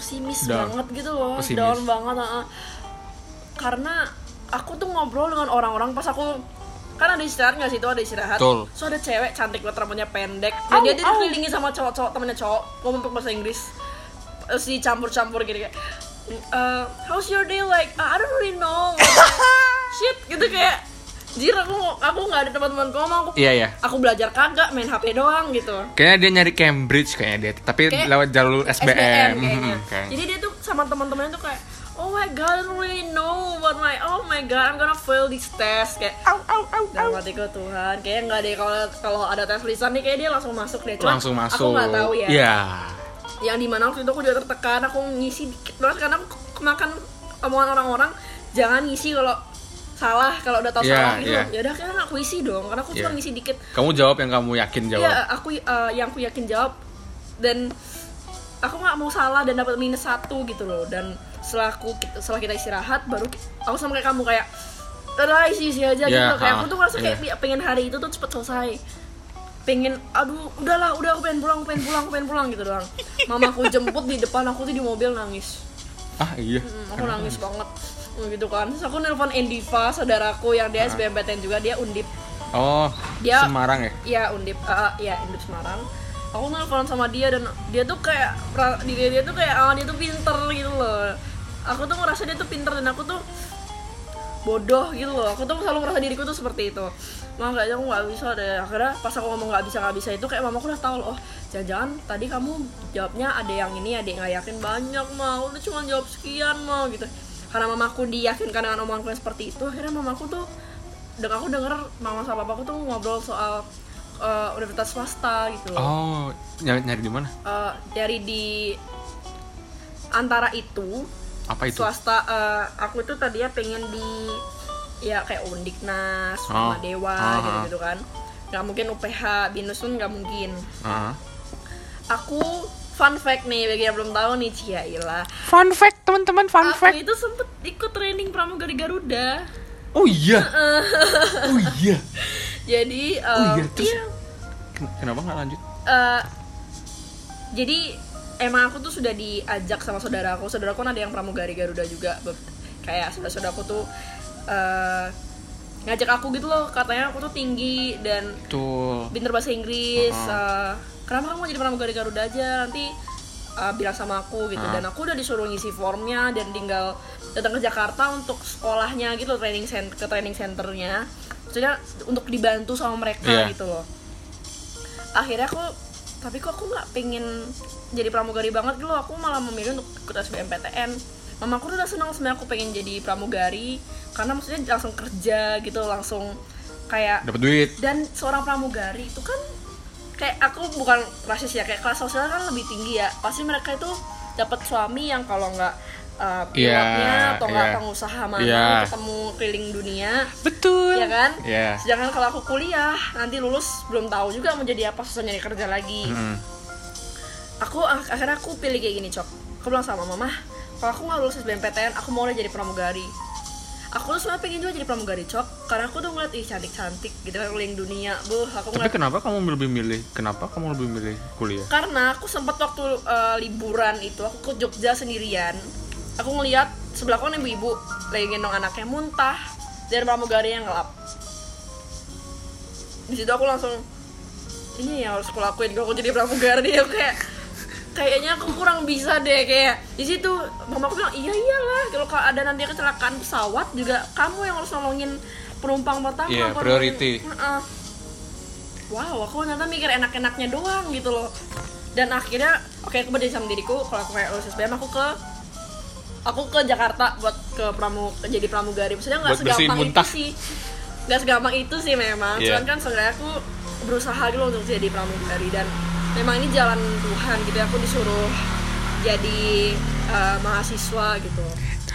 pesimis Down. banget gitu loh Pesimis. down banget ah. karena aku tuh ngobrol dengan orang-orang pas aku kan ada istirahat nggak sih itu? Ada istirahat. Betul. so ada cewek cantik banget rambutnya pendek. Dan dia dikelilingi sama cowok-cowok temennya cowok. Ngomong pakai bahasa Inggris. Terus dicampur-campur gitu kayak "Uh, how's your day like? "Uh, I don't really know. Shit gitu kayak jir aku aku nggak ada teman-teman ngomong aku Iya ya. aku belajar kagak main HP doang gitu Kayaknya dia nyari Cambridge kayaknya dia, tapi Kayak lewat jalur SBM. kayaknya. Mhm, kayaknya. Jadi dia tuh sama teman-temannya tuh kayak Oh my god, I don't really know about my Oh my god, I'm gonna fail this test kayak Au au au dalam hatiku Tuhan kayak nggak deh kalau kalau ada tes lisan nih kayak dia langsung masuk deh Cuman Langsung masuk. aku nggak tahu ya Iya. yang di mana waktu itu aku juga tertekan aku ngisi dikit banget karena aku kemakan omongan orang-orang jangan ngisi kalau salah kalau udah tahu Iya, salah gitu iya. ya udah kan aku isi dong karena aku cuma Iya. ngisi dikit Kamu jawab yang kamu yakin jawab. Iya, aku eh, yang aku yakin jawab dan aku nggak mau salah dan dapat minus satu gitu loh. Dan setelah aku setelah kita istirahat baru aku sama kayak kamu kayak udah isi isi aja gitu. Iya. Kayak ha, aku tuh ngerasa kayak iya. pengen hari itu tuh cepet selesai. Pengen, aduh, udahlah, udah aku pengen pulang, aku pengen pulang, aku pengen pulang gitu doang. Mamaku jemput di depan aku tuh di mobil nangis. Ah iya. Hmm, aku nangis banget gitu kan terus aku nelpon Endiva saudaraku yang dia SBMPTN juga dia undip Oh, Dia- Semarang ya? Iya undip, uh, ya undip Semarang. Aku nelfon sama dia dan dia tuh kayak dia dia tuh kayak ah dia tuh pinter gitu loh. Aku tuh ngerasa dia tuh pinter dan aku tuh bodoh gitu loh. Aku tuh selalu merasa diriku tuh seperti itu. Mah kayaknya aku nggak bisa deh. Akhirnya pas aku ngomong nggak bisa nggak bisa itu kayak mamaku udah tahu loh. Oh, jangan-jangan tadi kamu jawabnya ada yang ini ada yang nggak yakin banyak mah. Udah cuma jawab sekian mah gitu. Karena mamaku diyakinkan dengan omonganku yang seperti itu, akhirnya mamaku tuh dan aku denger mama sama papaku tuh ngobrol soal uh, universitas swasta gitu loh. Oh, nyari, nyari di mana? Uh, dari di antara itu, Apa itu? swasta uh, aku tuh tadinya pengen di ya kayak Undiknas, Oh. Dewa Ah, gitu ah. gitu kan. Nggak mungkin UPH, Binus pun nggak mungkin. Ah. Aku fun fact nih bagi yang belum tahu nih Cia Ila. Fun fact teman-teman, fun Aku itu sempet ikut training pramugari Garuda. Oh iya. oh iya. Jadi Oh um, iya, terus- iya, Ken- Kenapa nggak lanjut? Eh, jadi emang aku tuh sudah diajak sama saudaraku saudaraku kan ada yang pramugari Garuda juga kayak saudara saudaraku tuh eh, ngajak aku gitu loh katanya aku tuh tinggi dan Betul. pinter bahasa Inggris Ah. eh, kenapa kamu mau jadi pramugari Garuda aja? Nanti eh, bilang sama aku gitu. Ah. dan aku udah disuruh ngisi formnya dan tinggal datang ke Jakarta untuk sekolahnya gitu training center ke training centernya. Maksudnya untuk dibantu sama mereka Iya. gitu loh. Akhirnya aku tapi kok aku nggak pengen jadi pramugari banget gitu loh. Aku malah memilih untuk ikut SBMPTN mamaku tuh udah senang sebenarnya aku pengen jadi pramugari. Karena maksudnya langsung kerja gitu langsung kayak dapat duit. Dan seorang pramugari itu kan kayak aku bukan rasis ya kayak kelas sosial kan lebih tinggi ya pasti mereka itu dapat suami yang kalau nggak uh, Iya, pilotnya atau nggak iya. pengusaha mana Iya. ketemu keliling dunia betul ya kan Iya. sedangkan kalau aku kuliah nanti lulus belum tahu juga mau jadi apa susah nyari kerja lagi Mm. aku ak- akhirnya aku pilih kayak gini cok aku bilang sama mama kalau aku nggak lulus SBMPTN aku mau jadi pramugari aku tuh sebenarnya pengen juga jadi pramugari cok karena aku tuh ngeliat ih cantik cantik gitu kan keliling dunia. Buh aku tapi ngeliat kenapa kamu lebih milih kenapa kamu lebih milih kuliah? Karena aku sempat waktu eh, liburan itu aku ke Jogja sendirian aku ngeliat sebelah kan ibu-ibu lagi gendong anaknya muntah dari pramugari yang gelap. Di situ aku langsung ini yang harus aku lakuin kalau aku jadi pramugari? Aku kayak kayaknya aku kurang bisa deh kayak di situ mama aku bilang iya iyalah kalau ka- ada nanti kecelakaan pesawat juga kamu yang harus nolongin penumpang pertama Iya, apa priority. wow aku ternyata mikir enak-enaknya doang gitu loh dan akhirnya oke aku berdiri sama diriku kalau aku kayak lulus SBM aku ke aku ke Jakarta buat ke pramu jadi pramugari maksudnya nggak segampang itu muntah. sih nggak segampang itu sih memang Iya. cuman kan seenggaknya aku berusaha dulu untuk jadi pramugari dan memang ini jalan Tuhan gitu ya aku disuruh jadi eh, mahasiswa gitu.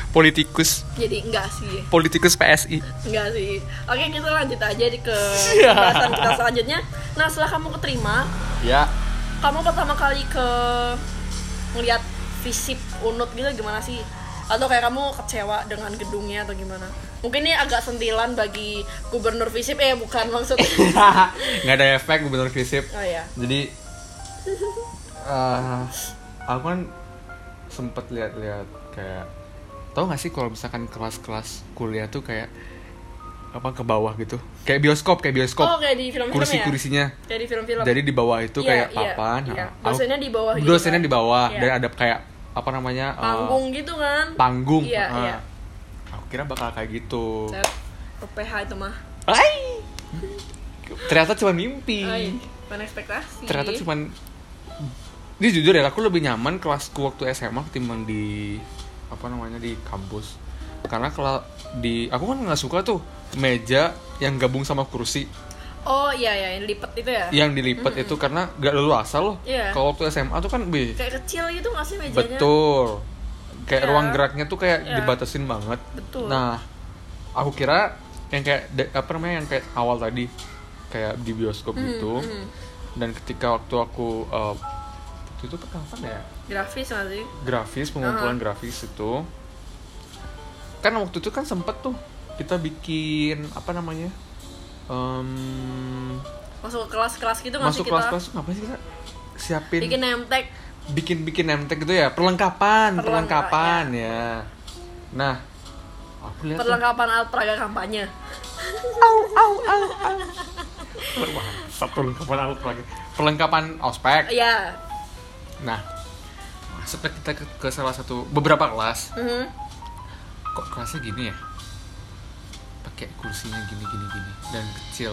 Politikus. Jadi enggak sih. Politikus PSI enggak sih. Oke kita lanjut aja di ke Iya. pembahasan kita selanjutnya. Nah setelah kamu keterima ya. kamu pertama kali ke ngeliat visip unut gitu gimana sih? Atau kayak kamu kecewa dengan gedungnya atau gimana? Mungkin ini agak sentilan bagi gubernur visip eh bukan maksudnya nggak ada efek gubernur visip. Oh ya jadi eh aku kan sempet lihat-lihat kayak tau gak sih kalau misalkan kelas-kelas kuliah tuh kayak apa ke bawah gitu? Kayak bioskop kayak bioskop. Oh kayak di film-film kursi ya? Kursinya kayak di film-film. Jadi di bawah itu Iya, kayak iya, papan iya. aku- Dosennya di bawah gitu dosennya kan? di bawah. Iya. dan ada kayak apa namanya eh, panggung gitu kan? panggung. Iya, ah. iya. aku kira bakal kayak gitu. Set, PH itu mah. Ay! ternyata cuma mimpi. Ay, bukan ekspektasi. Ternyata cuman ini jujur ya aku lebih nyaman kelasku waktu SMA ketimbang di apa namanya di kampus karena kalau di aku kan nggak suka tuh meja yang gabung sama kursi oh iya iya yang lipet itu ya yang dilipat itu karena gak leluasa loh Iya. kalau waktu SMA tuh kan be kayak kecil gitu nggak sih mejanya betul kayak Iya. ruang geraknya tuh kayak Iya. dibatasin banget Betul. nah aku kira yang kayak apa namanya yang kayak awal tadi kayak di bioskop gitu hmm. dan ketika waktu aku uh, waktu itu kapan ya? Grafis sih? Grafis pengumpulan grafis itu. Kan waktu itu kan sempet tuh kita bikin apa namanya Em, masuk ke kelas-kelas gitu nggak sih masuk kita? kelas-kelas ngapain sih kita? Siapin bikin tag bikin bikin nemtek gitu ya? Perlengkapan Perlengka- perlengkapan ya. nah aku lihat tuh, perlengkapan alat peraga kampanye. Wah, perlengkapan alat lagi perlengkapan ospek. Iya. Nah setelah kita ke, ke salah satu beberapa kelas Mhm. kok kelasnya gini ya pakai kursinya gini gini gini dan kecil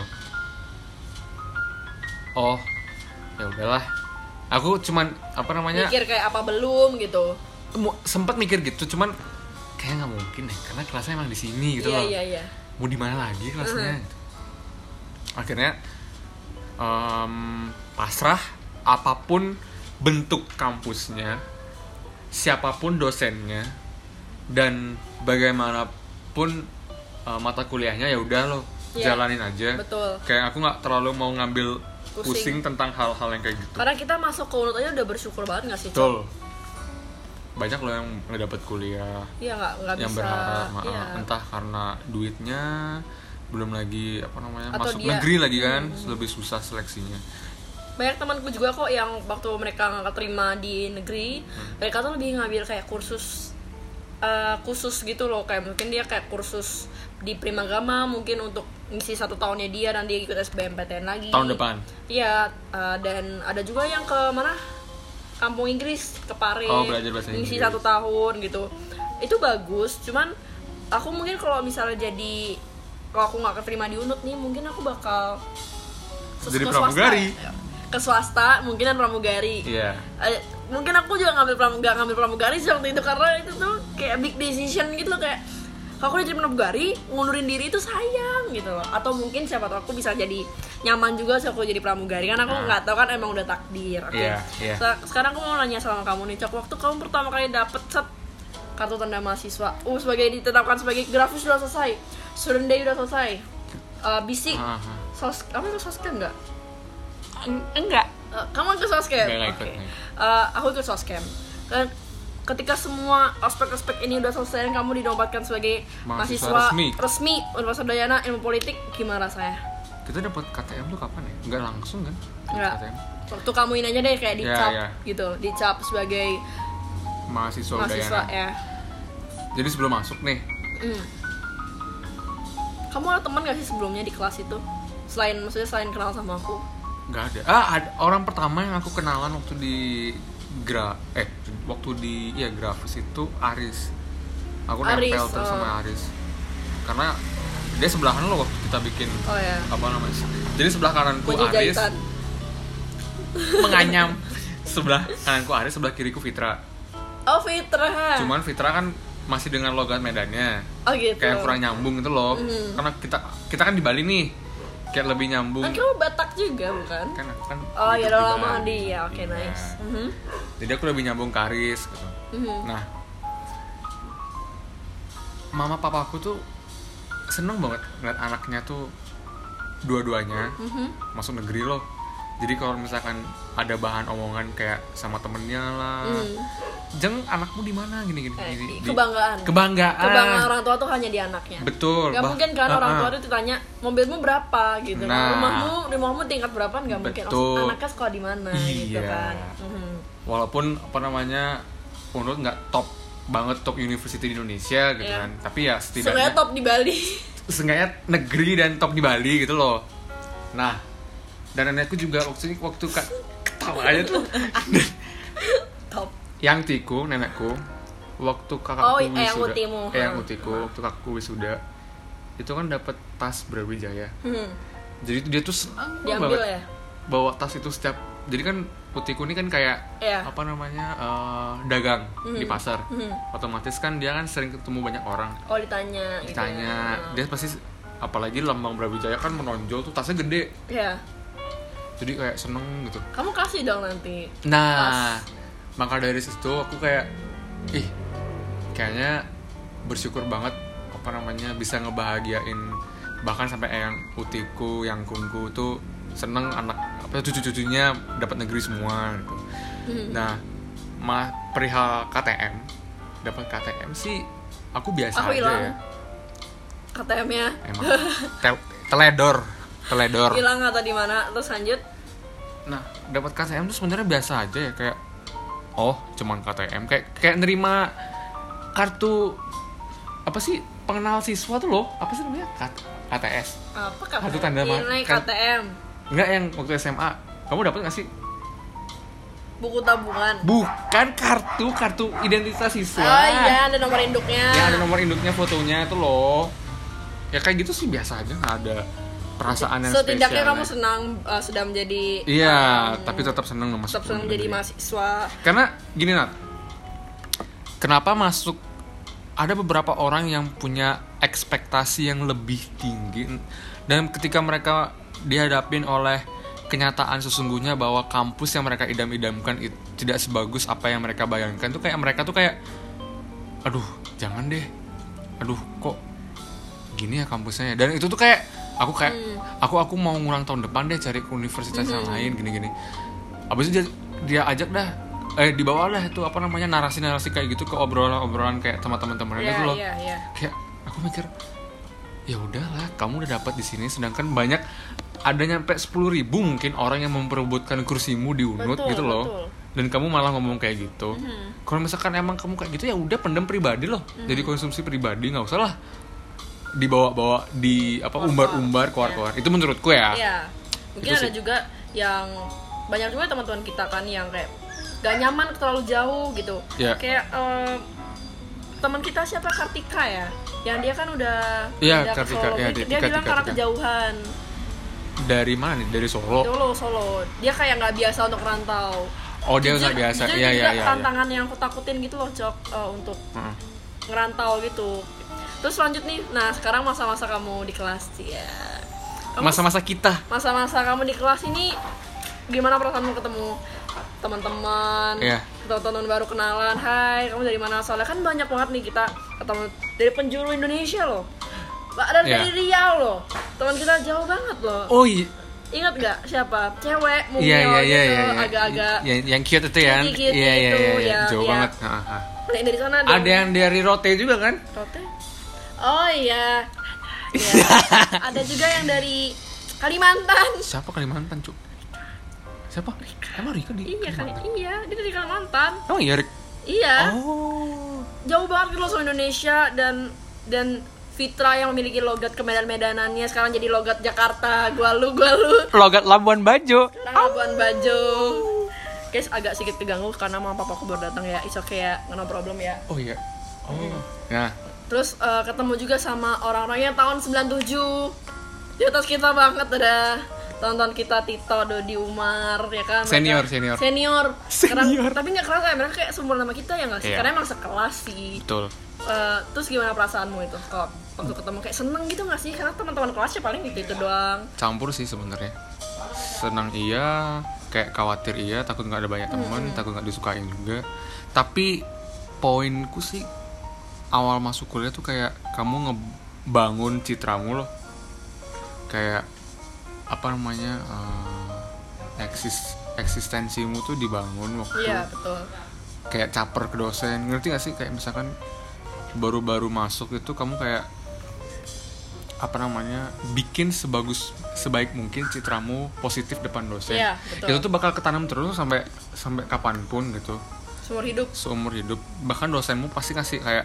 oh ya udahlah aku cuman apa namanya Mikir kayak apa belum gitu. sempat mikir gitu cuman kayak nggak mungkin deh karena kelasnya emang di sini gitu iya loh iya iya. mau di mana lagi kelasnya Mhm. gitu. akhirnya em, pasrah apa pun bentuk kampusnya siapa pun dosennya dan bagaimanapun eh, mata kuliahnya ya udah lo Iya, jalanin aja betul. kayak aku nggak terlalu mau ngambil Pusing. pusing, tentang hal-hal yang kayak gitu Karena kita masuk ke aja udah bersyukur banget gak sih, Cok? betul banyak loh yang nggak dapat kuliah Iya nggak nggak yang bisa. berharap maaf, Iya. entah karena duitnya belum lagi apa namanya Atau masuk dia- negeri lagi kan lebih susah seleksinya Banyak temanku juga kok yang waktu mereka nggak keterima di negeri, Hmm. mereka tuh lebih ngambil kayak kursus eh, khusus gitu loh kayak mungkin dia kayak kursus di Primagama mungkin untuk ngisi satu tahunnya dia dan dia ikut SBMPTN lagi tahun depan Iya, eh, dan ada juga yang ke mana? Kampung Inggris, ke Pare. Oh, belajar bahasa Ngisi Inggris. satu tahun gitu. Itu bagus, cuman aku mungkin kalau misalnya jadi kalau aku nggak keterima di unut nih mungkin aku bakal Jadi swasta pramugari. ya. Ke swasta mungkinan pramugari. Iya. Eh, mungkin aku juga ngambil pram nggak ngambil pramugari sih waktu itu karena itu tuh kayak big decision gitu loh kayak kalau aku jadi pramugari? Ngundurin diri itu sayang gitu loh. Atau mungkin siapa tahu aku bisa jadi nyaman juga sih aku jadi pramugari kan aku Nah. nggak tahu kan emang udah takdir. Oke. Iya, iya. Se- sekarang aku mau nanya sama kamu nih cok. Waktu kamu pertama kali dapet set kartu tanda mahasiswa uh sebagai ditetapkan sebagai grafis sudah selesai. Student day udah selesai. Eh, bisik Ah, ah. sos apa itu soskem nggak En- enggak Eh, kamu ke soskem Nggak, nggak ikut, Oke. nggak ikut. Eh, aku ikut soskem dan ketika semua aspek-aspek ini udah selesai dan kamu dinobatkan sebagai Mahasiswa mahasiswa, resmi. resmi Universitas Dayana Ilmu Politik gimana rasanya? kita dapat KTM tuh kapan ya nggak langsung kan Nggak. KTM Waktu kamu ini aja deh kayak Ya, dicap ya. gitu, dicap sebagai mahasiswa, mahasiswa Udayana ya. jadi sebelum masuk nih Hmm. Kamu ada teman gak sih sebelumnya di kelas itu? Selain maksudnya selain kenal sama aku? Nggak ada ah ada orang pertama yang aku kenalan waktu di gra eh waktu di ya grafis itu Aris aku Aris, nempel terus oh. sama Aris karena dia sebelahan lo waktu kita bikin Oh ya. apa namanya jadi sebelah kananku Kunci Aris jahitan. menganyam sebelah kananku Aris sebelah kiriku Fitra Oh Fitra. cuman Fitra kan masih dengan logat Medannya oh gitu. kayak kurang nyambung gitu loh Mhm. karena kita kita kan di Bali nih kayak lebih nyambung Kan kamu Batak juga bukan? kan aku kan Oh ya udah lama di ya oke Iya. nice. Mhm. jadi aku lebih nyambung ke Aris gitu Mhm. nah mama papaku tuh seneng banget ngeliat anaknya tuh dua-duanya Mhm. masuk negeri loh jadi kalau misalkan ada bahan omongan kayak sama temennya lah Hmm. jeng anakmu di mana gini gini, Eh, gini. Di- kebanggaan. kebanggaan Kebanggaan orang tua tuh hanya di anaknya. betul Gak mungkin kan orang Ah, tua itu ditanya mobilmu berapa gitu. Nah. Rumahmu rumahmu tingkat berapa nggak mungkin. Betul. Oh, anaknya sekolah di mana gitu Iya. kan. Mhm. walaupun apa namanya menurut nggak top banget top university di Indonesia gitu Iya. kan tapi ya setidaknya top di Bali. seenggaknya negeri dan top di Bali gitu loh nah dan nenekku juga waktu waktu kak ketawa aja tuh top. yang tiku nenekku waktu kakakku Oh, eh, yang wisuda utimu. eh, yang Hmm. utiku waktu kakakku wisuda itu kan dapat tas Brawijaya Hmm. jadi dia tuh senang Diambil banget ya. bawa tas itu setiap jadi kan utiku ini kan kayak Iya. apa namanya eh, dagang di pasar Hmm. otomatis kan dia kan sering ketemu banyak orang Oh ditanya. gitu ditanya ya. dia pasti apalagi lambang Brawijaya kan menonjol tuh tasnya gede Ya. Jadi kayak seneng gitu. Kamu kasih dong nanti. nah maka dari situ aku kayak ih kayaknya bersyukur banget apa namanya bisa ngebahagiain. Bahkan sampai yang utiku yang kungku tuh seneng anak apa cucu-cucunya dapat negeri semua gitu. Hmm. nah mah perihal KTM dapat KTM sih aku biasa Aku aja ya. KTM-nya emang. Tel- teledor teledor hilang atau di mana? Terus lanjut. nah dapat KTM tuh sebenarnya biasa aja ya kayak oh cuman KTM kayak kayak nerima kartu apa sih pengenal siswa tuh loh apa sih namanya K- KTS Apa KTM? Kartu tanda ma- Ini kan- KTM. enggak yang waktu SMA kamu dapat nggak sih Buku tabungan. bukan kartu kartu identitas siswa Oh iya, ada nomor induknya. ya ada nomor induknya fotonya itu loh ya kayak gitu sih biasa aja nggak ada perasaan yang Setidaknya spesial kamu ya. senang uh, sudah menjadi iya um, tapi tetap seneng loh masuk tetap senang negeri. mahasiswa. Karena gini Nat, kenapa masuk ada beberapa orang yang punya ekspektasi yang lebih tinggi dan ketika mereka dihadapin oleh kenyataan sesungguhnya bahwa kampus yang mereka idam-idamkan itu tidak sebagus apa yang mereka bayangkan tuh kayak mereka tuh kayak aduh jangan deh aduh kok gini ya kampusnya ya?" dan itu tuh kayak aku kayak aku aku mau ngulang tahun depan deh cari ke universitas yang lain gini-gini. Abis itu dia, dia ajak dah eh dibawa lah itu apa namanya narasi-narasi kayak gitu ke obrolan-obrolan kayak sama teman-temannya Iya, gitu loh. iya, iya. kayak aku mikir ya udahlah kamu udah dapat di sini sedangkan banyak ada nyampe 10.000 ribu mungkin orang yang memperebutkan kursimu di unut Betul, gitu loh. betul. dan kamu malah ngomong kayak gitu. Kalau misalkan emang kamu kayak gitu ya udah pendem pribadi loh. Jadi konsumsi pribadi nggak usah lah dibawa-bawa di apa umbar-umbar keluar-keluar. Itu menurutku ya. Iya. Mungkin ada juga yang banyak juga teman-teman kita kan yang kayak gak nyaman terlalu jauh gitu. Iya. Kayak eh, teman kita siapa? Kartika ya? yang dia kan udah Iya, Solo. Iya, dia, di- dia ketika- bilang karena kejauhan. Dari mana dari Solo? Solo Solo. Dia kayak nggak biasa untuk rantau. Oh dia nggak biasa. iya iya iya iya. tantangan yang aku takutin gitu loh cok eh, untuk Heeh. ngerantau gitu terus lanjut nih. Nah sekarang masa-masa kamu di kelas ya masa-masa kita. Masa-masa kamu di kelas ini gimana perasaanmu ketemu teman-teman Iya. teman-teman baru kenalan? Hai kamu dari mana? Soalnya kan banyak banget nih kita ketemu dari penjuru Indonesia loh. Dan Iya. dari Riau loh. Teman kita jauh banget loh. Oh iya ingat gak siapa? Cewek iya iya iya gitu iya agak-agak yang, yang cute itu ya. Iya iya gitu, iya, ya, jauh iya. banget. Ha, ha. Nah, dari sana ada yang dari Rote juga kan? Rote? Oh iya. Iya. Ada juga yang dari Kalimantan. siapa Kalimantan cuk siapa emang Rika di Iya kan? Iya, dia dari Kalimantan. emang iya Rik Iya. oh Jauh banget gitu loh sama Indonesia dan dan Fitra yang memiliki logat kemedan-medanannya sekarang jadi logat Jakarta. Gua lu, gua lu. logat Labuan Bajo Labuan Bajo. Guys, agak sedikit keganggu karena mama papaku baru datang ya. It's okay ya, no problem ya. oh iya oh nah Terus eh, ketemu juga sama orang-orang yang tahun 97 Di atas kita banget ada Tonton kita Tito, Dodi Umar ya kan Mereka- Senior, senior. Senior Senior. Tapi gak kerasa ya, mereka kayak sumber nama kita ya gak sih? Iya. Karena emang sekelas sih betul Eh, Terus gimana perasaanmu itu? Kalau waktu ketemu kayak seneng gitu gak sih? Karena teman-teman kelasnya paling gitu-gitu doang campur sih sebenarnya senang iya kayak khawatir iya takut nggak ada banyak teman takut nggak disukain juga tapi poinku sih awal masuk kuliah tuh kayak kamu ngebangun citramu loh. Kayak apa namanya eh, eksis eksistensimu tuh dibangun waktu Iya betul. kayak caper ke dosen. Ngerti gak sih? Kayak misalkan baru-baru masuk itu kamu kayak apa namanya bikin sebagus sebaik mungkin citramu positif depan dosen. Iya, betul. itu tuh bakal ketanam terus sampai sampai kapan pun gitu. Seumur hidup. Seumur hidup. Bahkan dosenmu pasti ngasih kayak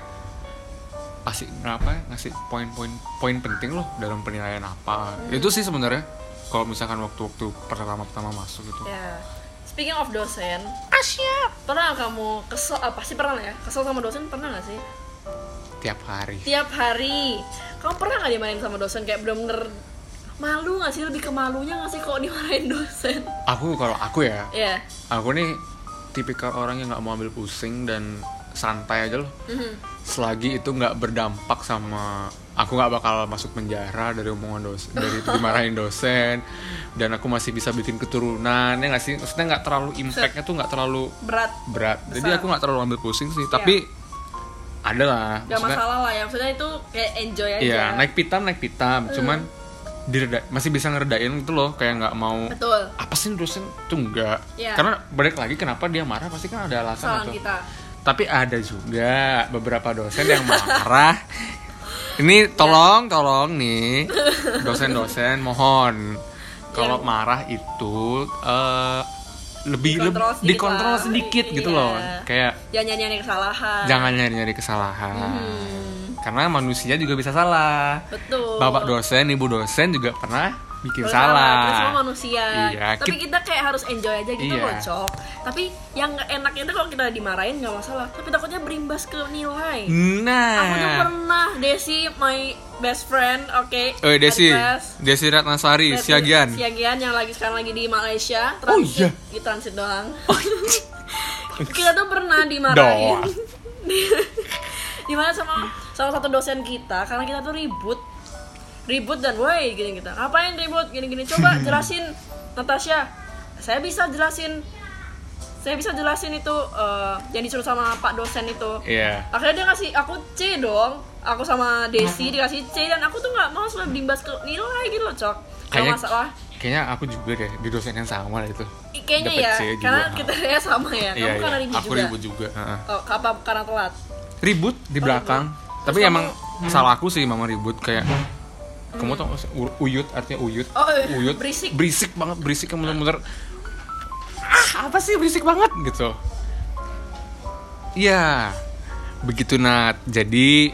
pasti apa ya, ngasih poin-poin poin penting loh dalam penilaian apa. Hmm. itu sih sebenarnya kalau misalkan waktu-waktu pertama-pertama masuk gitu. Ya. Speaking of dosen Asyik Pernah kamu kesel, ah, pasti pernah ya Kesel sama dosen pernah gak sih? tiap hari. Tiap hari. Kamu pernah nggak dimarahin sama dosen kayak bener-bener malu nggak sih? Lebih ke malunya nggak sih kok dimarahin dosen? Aku kalau aku ya ya. aku nih tipikal orang yang nggak mau ambil pusing dan santai aja loh. Mhm. Selagi itu nggak berdampak sama aku nggak bakal masuk penjara dari omongan dosen dari dimarahin dosen dan aku masih bisa bikin keturunan ya nggak sih? Maksudnya nggak terlalu impactnya tuh nggak terlalu berat. berat. Jadi Besar. aku nggak terlalu ambil pusing sih tapi ada lah. Gak masalah lah ya maksudnya itu kayak enjoy aja. Iya naik pitam naik pitam. Cuman direda masih bisa ngeredain gitu loh kayak nggak mau betul. Apa sih dosen tuh enggak Iya. karena balik lagi kenapa dia marah? Pasti kan ada alasan kesalahan atau kita tapi ada juga beberapa dosen yang marah. Ini tolong tolong nih. Dosen-dosen mohon. Kalau marah itu eh, lebih Dikontrol lebih sedikit dikontrol lah. sedikit gitu Iya. loh. Kayak jangan nyanyi kesalahan. Jangan nyari-nyari kesalahan. Hmm, karena manusia juga bisa salah. Betul. Bapak dosen ibu dosen juga pernah bikin Betul, salah kita semua manusia Iya, tapi kit- kita kayak harus enjoy aja gitu Iya. loh cok tapi yang enaknya itu kalau kita dimarahin nggak masalah tapi takutnya berimbas ke nilai nah Aku tuh pernah Desi my best friend, oke. Eh Desi. Desi Ratnasari, Siagian. Siagian yang lagi sekarang lagi di Malaysia. Oh, Transit, iya? Di transit doang. kita tuh pernah dimarahin. Doang. Di mana sama sama satu dosen kita karena kita tuh ribut. Ribut dan woi gini kita. Ngapain ribut gini-gini? Coba jelasin Natasha. Saya bisa jelasin saya bisa jelasin itu eh, yang disuruh sama Pak dosen itu Iya. akhirnya dia ngasih aku C dong aku sama Desi dikasih C dan aku tuh nggak mau sampai berimbas ke nilai gitu loh cok kalau Kayaknya masalah kayaknya aku juga deh di dosen yang sama itu. i- kayaknya Dapet ya C juga. karena kita ya sama ya kamu Iya, karena iya. ribut Aku juga ribut juga. heeh. oh, apa karena telat Ribut di belakang. Tapi Terus emang kamu- salah aku sih mama ribut kayak kamu tau uyut artinya uyut. Oh, iya. uyut. Berisik. Berisik banget, berisik yang bener-bener ah, apa sih berisik banget gitu. Iya. Begitu Nat. Jadi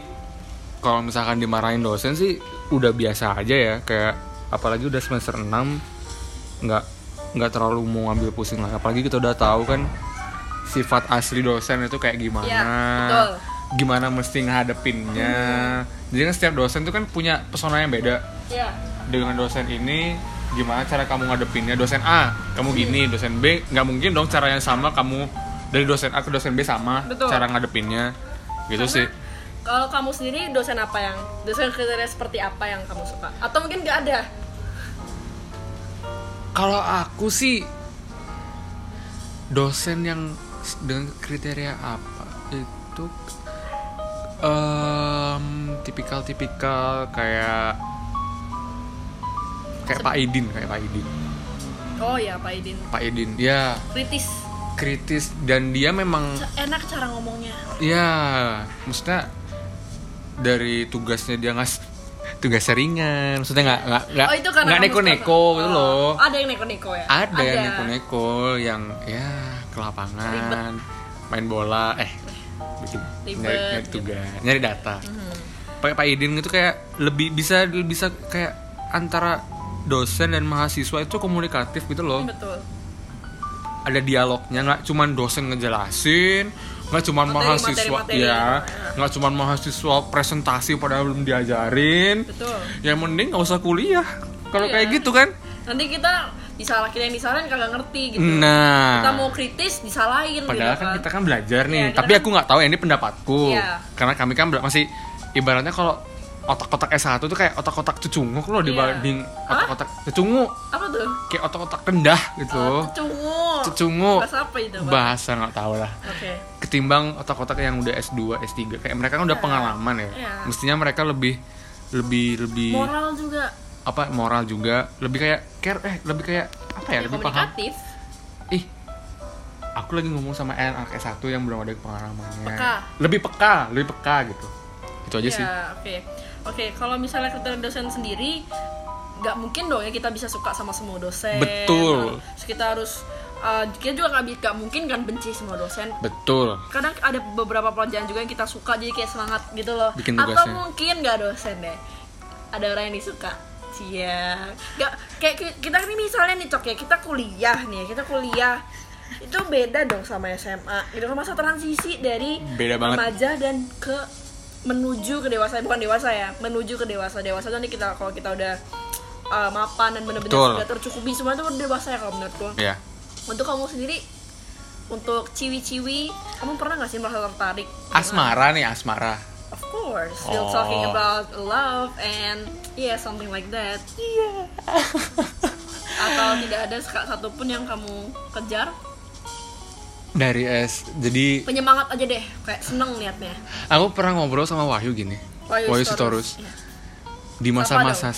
kalau misalkan dimarahin dosen sih udah biasa aja ya kayak apalagi udah semester 6 nggak nggak terlalu mau ngambil pusing lah apalagi kita udah tahu kan sifat asli dosen itu kayak gimana Iya, betul. Gimana mesti ngadepinnya jadi kan setiap dosen tuh kan punya pesona yang beda Iya. dengan dosen ini gimana cara kamu ngadepinnya dosen A kamu gini dosen B nggak mungkin dong cara yang sama kamu dari dosen A ke dosen B sama Betul. cara ngadepinnya gitu sih Kalau kamu sendiri dosen apa yang dosen kriteria seperti apa yang kamu suka? Atau mungkin nggak ada? kalau aku sih dosen yang dengan kriteria apa itu em, tipikal-tipikal kayak kayak Pak Idin kayak Pak Idin Oh ya Pak Idin. Pak Idin ya Kritis. kritis dan dia memang Enak cara ngomongnya. ya maksudnya dari tugasnya dia ngas tugas ringan maksudnya nggak nggak nggak oh itu nggak neko-neko gitu Oh, loh Ada yang neko-neko ya? ada yang neko-neko yang ya ke lapangan main bola eh bikin Ribet, nyari, nyari gitu. tugas nyari data Mhm. Pak Pak Idin itu kayak lebih bisa bisa kayak antara dosen dan mahasiswa itu komunikatif gitu loh Betul. ada dialognya nggak cuman dosen ngejelasin nggak cuman Materi, mahasiswa materi, materi. ya Ya. nggak cuman mahasiswa presentasi padahal belum diajarin Betul. yang mending nggak usah kuliah kalau Iya. kayak gitu kan Nanti kita disalah kita yang disalahin kagak ngerti gitu. nah Kita mau kritis disalahin padahal gitu kan kita kan belajar nih kita tapi kan- aku nggak tahu ya ini pendapatku Iya. karena kami kan masih ibaratnya kalau otak-otak S1 tuh kayak otak-otak cucunguk loh Iya. dibanding otak-otak cucunguk Apa tuh? kayak otak-otak rendah gitu Oh, cecungu. Cecungu. Bahasa apa itu, Bang? bahasa nggak tahu lah Oke. ketimbang otak-otak yang udah S2, S3 kayak mereka kan udah pengalaman ya. Iya. Mestinya mereka lebih lebih lebih Moral juga apa moral juga, lebih kayak care eh lebih kayak apa ya, ya, lebih paham. Ih. Aku lagi ngomong sama anak S1 yang belum ada pengalamannya. Peka. Lebih peka, lebih peka gitu. Itu aja sih. Ya, oke. Oke, kalau misalnya kriteria dosen sendiri nggak mungkin dong ya kita bisa suka sama semua dosen. Betul. Terus kita harus uh, kita juga nggak nggak mungkin kan benci semua dosen. Betul. Kadang ada beberapa pelajaran juga yang kita suka jadi kayak semangat gitu loh. Bikin Atau mungkin nggak dosen deh. Ada orang yang disuka. Cia. Nggak kayak ki- kita ini misalnya nih cok ya kita kuliah nih kita kuliah itu beda dong sama SMA gitu kan masa transisi dari Beda banget. remaja dan ke menuju ke dewasa bukan dewasa ya menuju ke dewasa dewasa nanti kita kalau kita udah uh, mapan dan benar-benar sudah tercukupi semua itu udah dewasa ya kalau menurutku Ya. untuk kamu sendiri untuk ciwi-ciwi kamu pernah gak sih merasa tertarik Asmara nih, asmara. Of course we're Oh. talking about love and yeah something like that Iya. atau tidak ada seka- satupun yang kamu kejar Dari S. Jadi penyemangat aja deh kayak seneng liatnya aku pernah ngobrol sama Wahyu gini. Wahyu, Sitorus. Iya. di masa-masa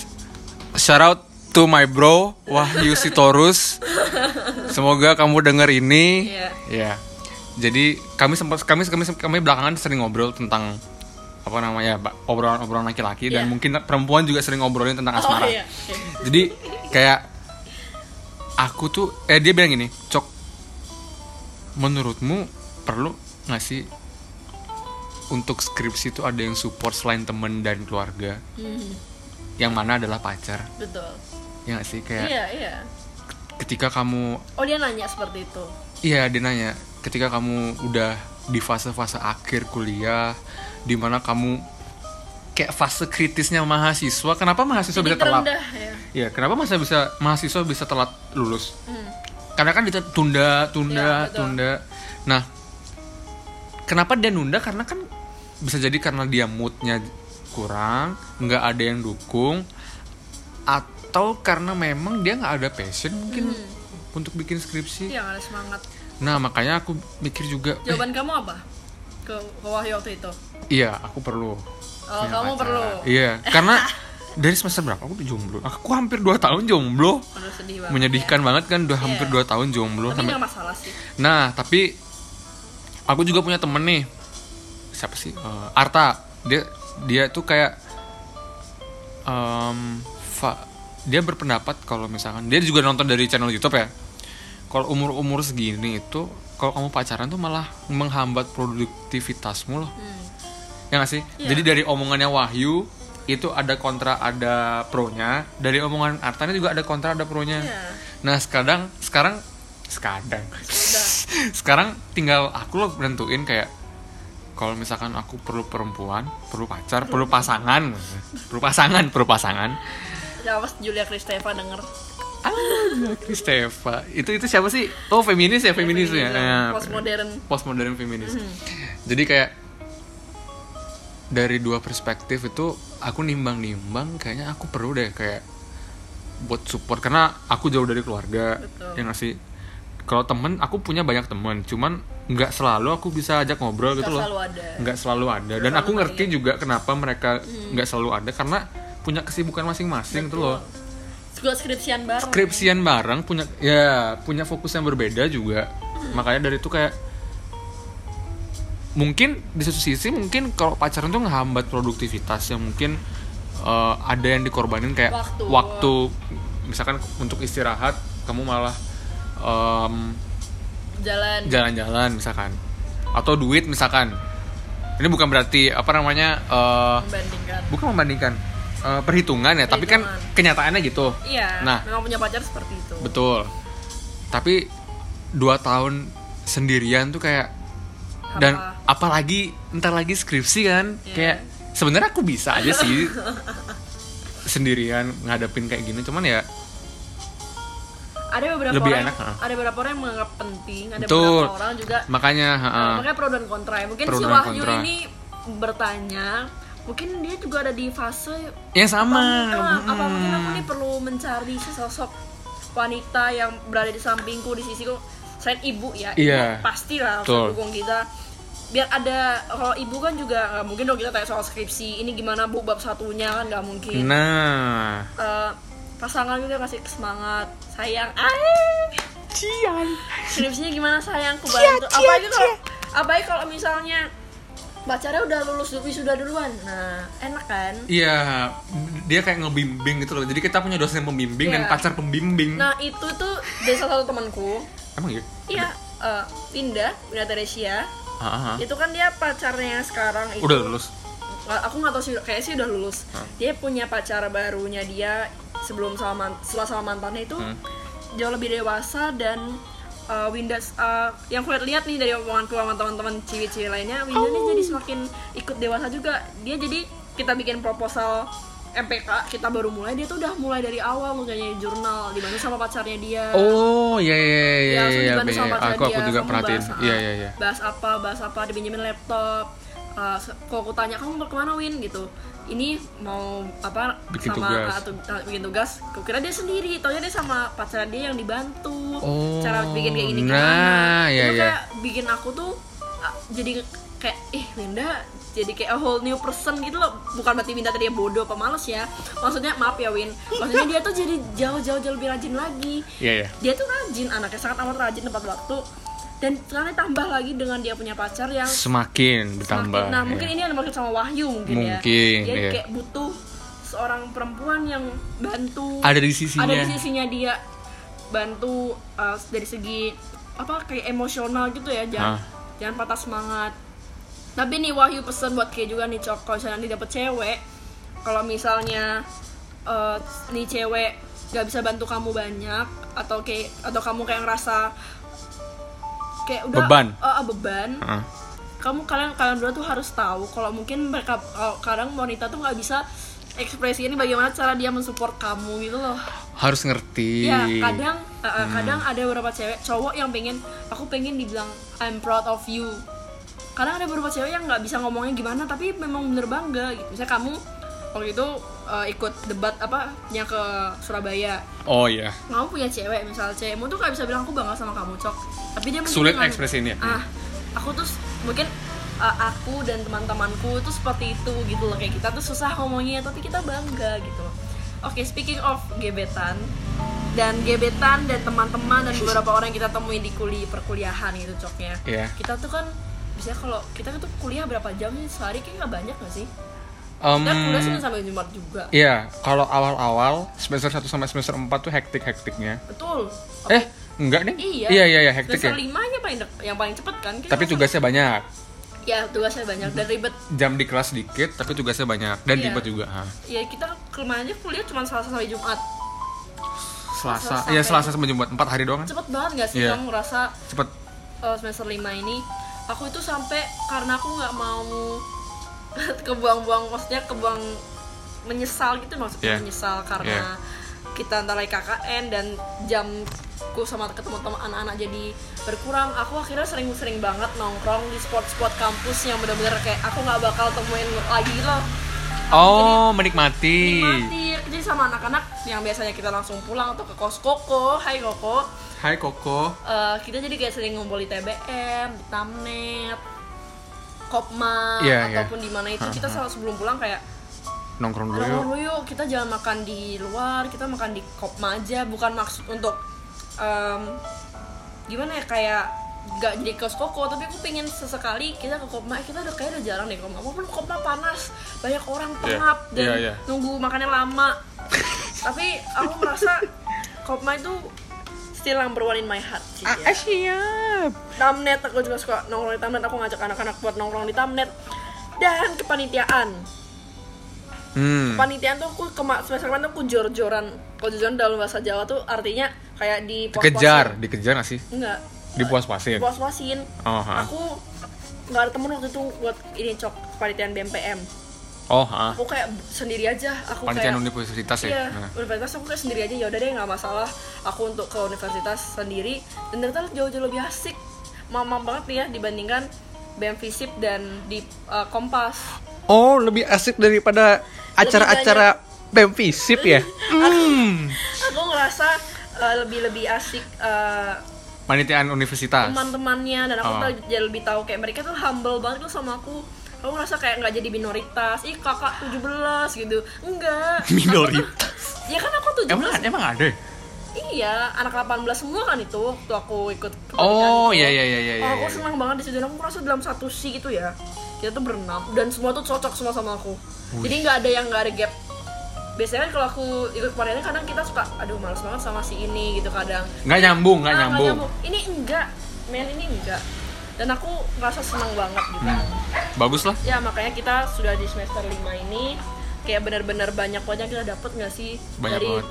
shout out to my bro Wahyu Sitorus semoga kamu denger ini ya jadi kami sempat kami kami kami belakangan sering ngobrol tentang apa namanya obrolan-obrolan laki-laki dan Iya. mungkin perempuan juga sering ngobrolin tentang oh asmara. iya Oke. jadi kayak aku tuh eh dia bilang gini cok menurutmu perlu nggak sih untuk skripsi itu ada yang support selain temen dan keluarga? Hmm, yang mana adalah pacar. Betul. Ya nggak sih? Kayak iya iya. ketika kamu oh dia nanya seperti itu? Iya dia nanya ketika kamu udah di fase-fase akhir kuliah di mana kamu kayak fase kritisnya mahasiswa kenapa mahasiswa jadi bisa telat? ya. Iya, kenapa masa bisa mahasiswa bisa telat lulus? Hmm. karena kan ditunda tunda tunda betul. tunda. Nah kenapa dia nunda? Karena kan bisa jadi karena dia moodnya kurang nggak ada yang dukung atau karena memang dia nggak ada passion mungkin untuk bikin skripsi. Iya nggak ada semangat. Nah makanya aku mikir juga eh, jawaban kamu apa ke, ke Wahyu waktu itu iya aku perlu oh kamu pacar. perlu iya karena dari semester berapa aku udah jomblo aku hampir 2 tahun jomblo Aduh sedih banget menyedihkan ya. banget kan udah hampir Iya. 2 tahun jomblo tapi sampai masalah sih Nah, tapi aku juga punya temen nih. Siapa sih? Eh, Arta. Dia dia tuh kayak em, fa- dia berpendapat kalau misalkan dia juga nonton dari channel YouTube ya. Kalau umur-umur segini itu kalau kamu pacaran tuh malah menghambat produktivitasmu loh. Hmm. Ya gak sih? Iya. Jadi dari omongannya Wahyu itu ada kontra ada pro-nya, dari omongan Artanya juga ada kontra ada pro-nya. Iya. Nah, sekarang sekarang sekarang sekarang tinggal aku loh nentuin kayak kalau misalkan aku perlu perempuan perlu pacar perlu pasangan perlu pasangan perlu pasangan siapa Julia Kristeva denger ah Kristeva itu itu siapa sih? Oh feminis ya feminis ya, ya postmodern. Postmodern feminis. Jadi kayak dari dua perspektif itu aku nimbang-nimbang kayaknya aku perlu deh kayak buat support. Karena aku jauh dari keluarga Betul. yang ngasih kalau temen aku punya banyak temen. Cuman nggak selalu aku bisa ajak ngobrol gitu loh. nggak selalu ada. Dan Selalu aku ngerti juga kenapa mereka nggak selalu ada. Karena punya kesibukan masing-masing tuh loh. juga skripsian bareng. Skripsian bareng punya ya punya fokus yang berbeda juga. Makanya dari itu kayak mungkin di satu sisi mungkin kalau pacaran tuh ngehambat produktivitas yang mungkin eh, ada yang dikorbanin kayak Waktu. waktu. Misalkan untuk istirahat kamu malah em, jalan. jalan-jalan misalkan. Atau duit misalkan. Ini bukan berarti apa namanya eh, membandingkan. bukan membandingkan eh, perhitungan ya tapi kan Perhitungan. kenyataannya gitu iya Nah. memang punya pacar seperti itu Betul. Tapi dua tahun sendirian tuh kayak dan Apa? apalagi ntar lagi skripsi kan Iya. kayak sebenarnya aku bisa aja sih sendirian ngadepin kayak gini cuman ya ada beberapa Lebih orang enak, ada beberapa orang yang menganggap penting ada Betul. beberapa orang juga makanya ha-ha. makanya pro dan kontra ya. Mungkin Pro si dan Wahyu kontra. ini bertanya, mungkin dia juga ada di fase yang sama apa, apa Mm. mungkin aku nih perlu mencari sesosok wanita yang berada di sampingku di sisiku selain ibu ya. Iya. Ibu pastilah harus Betul. mendukung kita. Biar ada kalau ibu kan juga nggak mungkin dong kita tanya soal skripsi ini gimana bu bab satunya kan nggak mungkin. nah Eh, pasangan juga kasih semangat sayang ay cian skripsinya gimana sayangku bantu apalagi kalau apalagi kalau misalnya pacarnya udah lulus wisuda duluan. Nah enak kan? Iya dia kayak ngebimbing gitu loh. Jadi kita punya dosen pembimbing dan Iya. pacar pembimbing. Nah itu tuh dari salah satu temanku. Emang gitu iya eh, Winda Winda Teresia. Ah. itu kan dia pacarnya yang sekarang itu. Udah lulus? Aku nggak tahu sih kayak sih udah lulus. Hah? dia punya pacar barunya dia sebelum sama setelah sama mantannya itu Hmm. jauh lebih dewasa dan uh, Winda uh, yang aku lihat nih dari omonganku sama teman-teman ciwi-ciwi lainnya Winda nih jadi semakin ikut dewasa juga. Dia jadi kita bikin proposal MPK kita baru mulai dia tuh udah mulai dari awal ngerjain jurnal dibantu sama pacarnya dia. Oh iya iya iya Ya, iya iya dibantu sama iya. pacarnya aku aku dia, juga perhatiin. iya iya iya. bahas apa bahas apa dipinjemin laptop. Uh, se- kalau aku tanya kamu mau ke mana Win? gitu ini mau apa Bikin sama tugas. tu- ah, bikin tugas kira dia sendiri. Taunya dia sama pacar dia yang dibantu. Oh, cara bikin kayak gini nah, gimana iya, itu iya. kayak bikin aku tuh jadi kayak ih Winda jadi kayak a whole new person gitu loh. Bukan berarti Winda tadi bodoh apa males ya. Maksudnya maaf ya Win. Maksudnya dia tuh jadi jauh-jauh jauh lebih rajin lagi. Iya iya. Dia tuh rajin anaknya sangat amat rajin tepat waktu dan sekarang tambah lagi dengan dia punya pacar yang semakin bertambah semakin- nah iya. mungkin ini yang dimaksud sama Wahyu mungkin, ya. Mungkin, dia iya. kayak butuh seorang perempuan yang bantu. Ada di sisinya. Ada di sisinya dia bantu uh, dari segi apa kayak emosional gitu ya. Jangan Ah. jangan patah semangat. Tapi nih Wahyu pesen buat kayak juga nih cok. Kalau nanti dapet cewek kalau misalnya uh, nih cewek gak bisa bantu kamu banyak atau kayak atau kamu kayak ngerasa kayak udah Beban. uh, uh, beban. Heeh. kamu kalian kalian berdua tuh harus tahu kalau mungkin mereka kalau kadang wanita tuh nggak bisa ekspresi ini bagaimana cara dia mensupport kamu gitu loh. Harus ngerti. Ya kadang uh, uh, kadang ada beberapa cewek cowok yang pengen aku pengen dibilang I'm proud of you. Kadang ada beberapa cewek yang nggak bisa ngomongnya gimana tapi memang bener bangga gitu. Misalnya kamu waktu itu uh, ikut debat apa yang ke Surabaya. Oh iya. Kamu punya cewek misal cewekmu tuh gak bisa bilang aku bangga sama kamu cok. Tapi dia Sulit dengan- ekspresiinnya. ah aku tuh mungkin uh, aku dan teman-temanku tuh seperti itu gitu loh. Kayak kita tuh susah ngomongnya tapi kita bangga gitu. Oke speaking of gebetan dan gebetan dan teman-teman dan beberapa orang yang kita temui di kuliah perkuliahan gitu coknya Iya. kita tuh kan bisa kalau kita tuh kuliah berapa jam sehari? Kayak nggak banyak gak sih Em, kita kuliah Senin sampai Jumat juga iya kalau awal-awal semester 1 sampai semester 4 tuh hektik-hektiknya betul eh enggak nih Iya. iya iya, iya hektik ya Semester lima aja paling dek- yang paling cepet kan. Kayak tapi tugasnya banyak ya tugasnya banyak dan ribet. jam di kelas dikit tapi tugasnya banyak dan Iya. ribet juga ha. Ya kita kemarin aja kuliah cuma Selasa sampai Jumat. Selasa Sampai- ya Selasa sampai Jumat 4 hari doang kan Cepet banget gak sih Iya. kamu ngerasa cepet eh, semester lima ini aku itu sampai karena aku nggak mau kebuang-buang maksudnya kebuang menyesal gitu maksudnya Yeah. menyesal karena kita antara KKN dan jamku sama ketemu teman anak-anak jadi berkurang aku akhirnya sering-sering banget nongkrong di spot-spot kampus yang bener-bener kayak aku nggak bakal temuin lagi loh Oh, menikmati. nikmati jadi sama anak-anak yang biasanya kita langsung pulang atau ke kos koko hai koko Hai Koko. Eh, kita jadi kayak sering ngumpul di TBM di Tamnet Kopma Iya, iya. ataupun di mana itu kita selalu sebelum pulang kayak Nongkrong dulu nongkrong yuk. dulu yuk kita jangan makan di luar kita makan di Kopma aja bukan maksud untuk em, gimana ya kayak gak jadi kos koko tapi aku pengen sesekali kita ke Kopma eh, kita udah kayak udah jarang deh Kopma walaupun Kopma panas banyak orang pengap dan Iya, iya. nunggu makannya lama tapi aku merasa Kopma itu still number one in my heart sih ya. siap. Tamnet aku juga suka nongkrong di Tamnet aku ngajak anak-anak buat nongkrong di Tamnet dan kepanitiaan Hmm. kepanitiaan tuh aku kema semester kemarin tuh aku jor-joran kalau jor-joran dalam bahasa Jawa tuh artinya kayak di Dikejar, dikejar gak sih? enggak Dipuas-puasin. puas-puasin Oh, ha. aku nggak ada temen waktu itu buat ini cok kepanitiaan BMPM Oh, ha. aku kayak sendiri aja aku Panitian kayak universitas ya. Iya, Nah. universitas aku kayak sendiri aja ya udah deh nggak masalah. Aku untuk ke universitas sendiri dan ternyata jauh-jauh lebih asik, mama banget nih ya dibandingkan BM Visip dan di uh, Kompas. Oh, lebih asik daripada acara-acara BEM Visip ya? Hmm. Aku ngerasa uh, lebih lebih asik uh, Panitian universitas. teman-temannya dan aku Oh. tahu jadi lebih tahu kayak mereka tuh humble banget tuh sama aku. Aku ngerasa kayak nggak jadi minoritas. Ih kakak 17 gitu. Enggak. Minoritas. Ya kan aku 17 Emang emang ada? Iya, anak 18 semua kan itu waktu aku ikut Oh, kepanitiaan itu. iya iya iya iya. Oh, aku iya. senang banget di situ. Aku merasa dalam satu si gitu ya. Kita tuh berenam dan semua tuh cocok semua sama aku. Jadi nggak ada yang nggak ada gap. Biasanya kan kalau aku ikut kepanitiaan kadang kita suka aduh males banget sama si ini gitu kadang. Nggak nyambung, nggak Ah, nyambung. Ini enggak, men ini enggak. Dan aku ngerasa senang banget gitu. Hmm. Bagus lah. Ya makanya kita sudah di semester 5 ini kayak benar-benar banyak banget yang kita dapat nggak sih Banyak dari banget.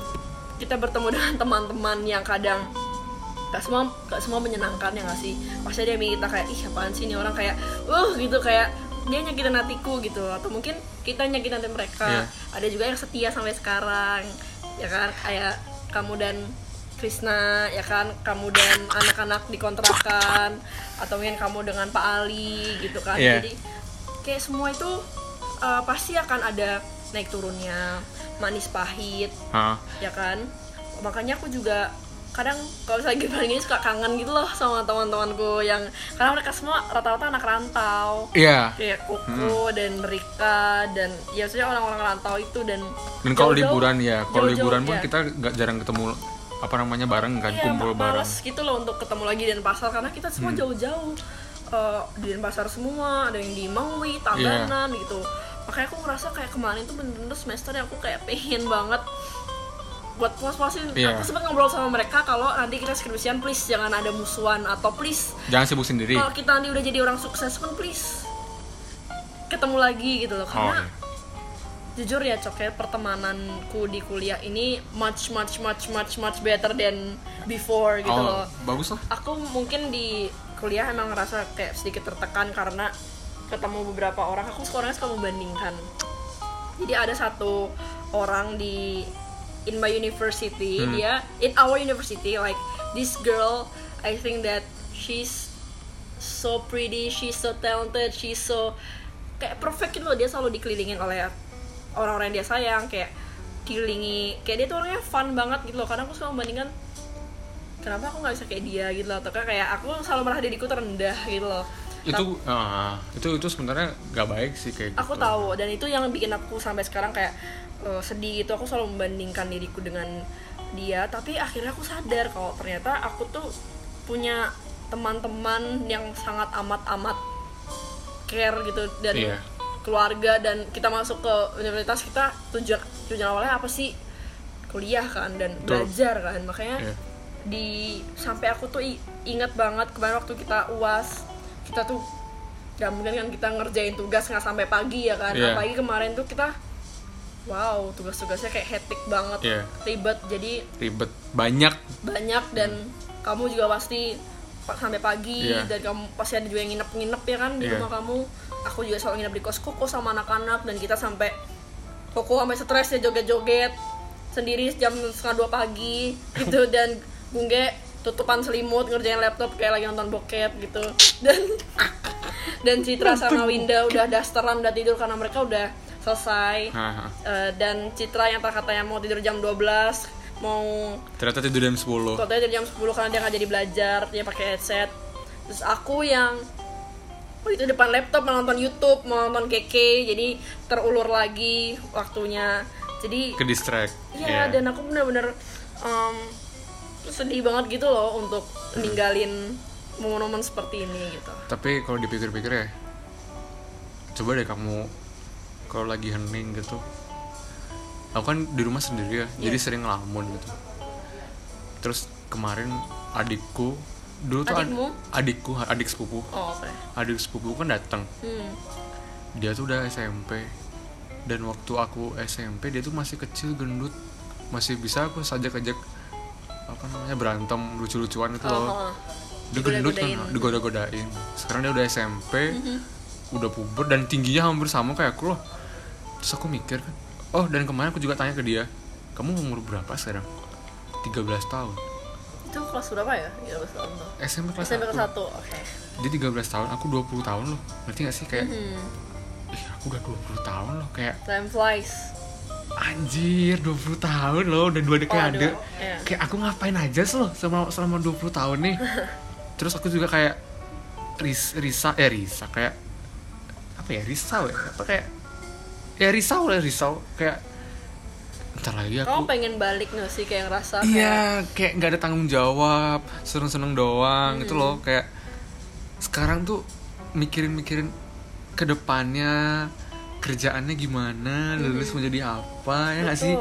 kita bertemu dengan teman-teman yang kadang gak semua gak semua menyenangkan ya nggak sih pasti dia mikir kita kayak ih apaan sih ini orang kayak uh gitu kayak dia nyakitin hatiku gitu atau mungkin kita nyakitin hati mereka Iya. ada juga yang setia sampai sekarang ya kan kayak kamu dan Krisna ya kan kamu dan anak-anak di kontrakan atau mungkin kamu dengan Pak Ali gitu kan Iya. jadi kayak semua itu uh, pasti akan ada naik turunnya manis pahit Hah. ya kan makanya aku juga kadang kalau misalnya gimana gini suka kangen gitu loh sama teman-temanku yang karena mereka semua rata-rata anak rantau Iya. kayak Koko dan Rika dan ya maksudnya orang-orang rantau itu dan Dan kalau liburan ya, kalau liburan pun ya. kita nggak jarang ketemu apa namanya bareng kan, Iya, kumpul bareng. gitu loh untuk ketemu lagi di Denpasar karena kita semua Hmm. jauh-jauh Eh, di Denpasar semua ada yang di Mangwi, Iya. Tabanan gitu makanya aku ngerasa kayak kemarin tuh bener-bener semester yang aku kayak pengen banget buat puas-puasin Iya. aku sempat ngobrol sama mereka kalau nanti kita skripsian please jangan ada musuhan atau please Jangan sibuk sendiri. kalau kita nanti udah jadi orang sukses pun please ketemu lagi gitu loh Oh, karena iya. Jujur ya cok ya pertemananku di kuliah ini much much much much much better than before gitu oh, loh bagus lah. aku mungkin di kuliah emang ngerasa kayak sedikit tertekan karena ketemu beberapa orang aku suka orangnya suka membandingkan jadi ada satu orang di in my university Hmm. dia in our university like this girl I think that she's so pretty she's so talented she's so kayak perfect gitu loh dia selalu dikelilingin oleh orang-orang yang dia sayang kayak dikelilingi kayak dia tuh orangnya fun banget gitu loh karena aku suka membandingkan kenapa aku nggak bisa kayak dia gitu loh atau kayak aku selalu merasa diriku terendah gitu loh Itu ah, itu itu sebenarnya nggak baik sih kayak gitu. aku tahu dan itu yang bikin aku sampai sekarang kayak eh, sedih gitu aku selalu membandingkan diriku dengan dia tapi akhirnya aku sadar kalau ternyata aku tuh punya teman-teman yang sangat amat-amat care gitu dan Iya. Keluarga dan kita masuk ke universitas kita tujuan tujuan awalnya apa sih kuliah kan dan Betul. belajar kan makanya Iya. di sampai aku tuh ingat banget kemarin waktu kita uas kita tuh gak mungkin kan kita ngerjain tugas nggak sampai pagi ya kan Iya. apalagi kemarin tuh kita wow tugas-tugasnya kayak hectic banget Iya. ribet jadi Ribet banyak. banyak dan kamu juga pasti pa- sampai pagi Iya. dan kamu pasti ada juga yang nginep-nginep ya kan di Iya. rumah kamu aku juga selalu nginep di kos koko sama anak-anak dan kita sampai koko sampai stres ya joget-joget. Sendiri jam setengah dua pagi gitu. Dan Bungge tutupan selimut ngerjain laptop kayak lagi nonton bokep gitu. Dan dan Citra sama Winda udah dasteran udah tidur karena mereka udah selesai. Eh, dan Citra yang katanya mau tidur jam 12 mau ternyata tidur jam 10 Katanya dari jam 10 karena dia nggak jadi belajar, dia pakai headset. Terus aku yang oh itu depan laptop mau nonton YouTube, mau nonton keke, jadi terulur lagi waktunya. Jadi ke distract ya Iya. dan aku bener-bener em, sedih banget gitu loh untuk ninggalin momen-momen seperti ini gitu. tapi kalau dipikir-pikir ya coba deh kamu kalau lagi hening gitu aku kan di rumah sendiri ya jadi sering ngelamun gitu terus kemarin adikku dulu tuh ad- Adikmu? adikku adik sepupu Oh, oke. adik sepupu kan datang Hmm. dia tuh udah SMP dan waktu aku SMP dia tuh masih kecil gendut masih bisa aku sajak-ajak apa namanya berantem lucu-lucuan itu loh Oh, oh. dia gendut kan Digoda-godain. sekarang dia udah SMP Mhm. udah puber dan tingginya hampir sama kayak aku loh terus aku mikir kan oh dan kemarin aku juga tanya ke dia kamu umur berapa sekarang 13 tahun Itu kelas berapa ya? Ya, kelas tahun tuh. SMP kelas SMP kelas 1 1. Oke. dia 13 tahun aku 20 tahun loh ngerti gak sih kayak Hmm. ih aku udah 20 tahun loh kayak Time flies. anjir 20 tahun loh dan dua dekade ada iya. kayak aku ngapain aja sih loh selama selama 20 tahun nih terus aku juga kayak ris risa eh risa kayak apa ya risau ya apa kayak ya risau lah risau kayak ntar lagi aku Kamu pengen balik gak sih kayak ngerasa kayak Iya, kayak nggak ada tanggung jawab, seneng-seneng doang gitu loh. Kayak sekarang tuh mikirin-mikirin ke depannya kerjaannya gimana, lulus mau jadi apa ya nggak sih?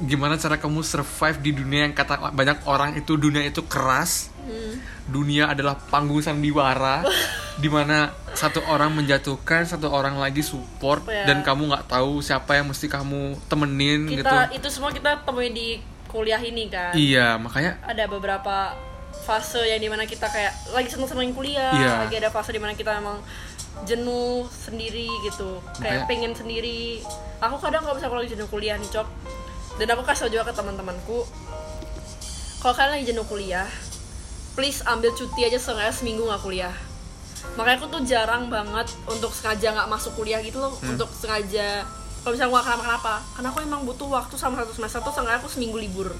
Gimana cara kamu survive di dunia yang kata banyak orang itu dunia itu keras, Hmm. dunia adalah panggung sandiwara, di mana satu orang menjatuhkan, satu orang lagi support Ya. dan kamu nggak tahu siapa yang mesti kamu temenin gitu. kita itu semua kita temui di kuliah ini kan Iya, makanya ada beberapa fase yang di mana kita kayak lagi seneng-seneng kuliah Iya. lagi ada fase di mana kita emang jenuh sendiri gitu kayak Makanya- pengen sendiri aku kadang kalau misalnya kalau lagi jenuh kuliah nih cok dan aku kasih tau juga ke teman-temanku kalau kalian lagi jenuh kuliah please ambil cuti aja setengah seminggu nggak kuliah makanya aku tuh jarang banget untuk sengaja nggak masuk kuliah gitu loh Hmm. untuk sengaja kalau misalnya aku nggak kenapa-kenapa karena aku emang butuh waktu sama satu semester tuh sengaja aku seminggu libur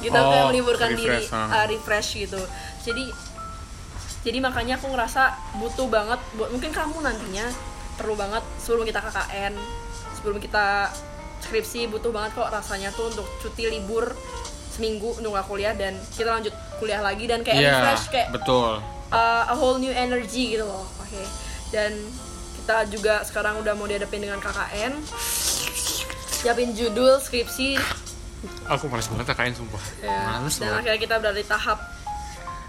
gitu Oh, kayak meliburkan diri refresh, ah. uh, refresh gitu jadi jadi makanya aku ngerasa butuh banget buat mungkin kamu nantinya perlu banget sebelum kita KKN sebelum kita skripsi butuh banget kok rasanya tuh untuk cuti libur seminggu untuk nggak kuliah dan kita lanjut kuliah lagi dan kayak Iya, refresh kayak betul. uh, a whole new energy gitu loh oke dan kita juga sekarang udah mau dihadapin dengan KKN siapin judul skripsi Aku males banget KKN sumpah. ya. Males dan banget. akhirnya kita berada di tahap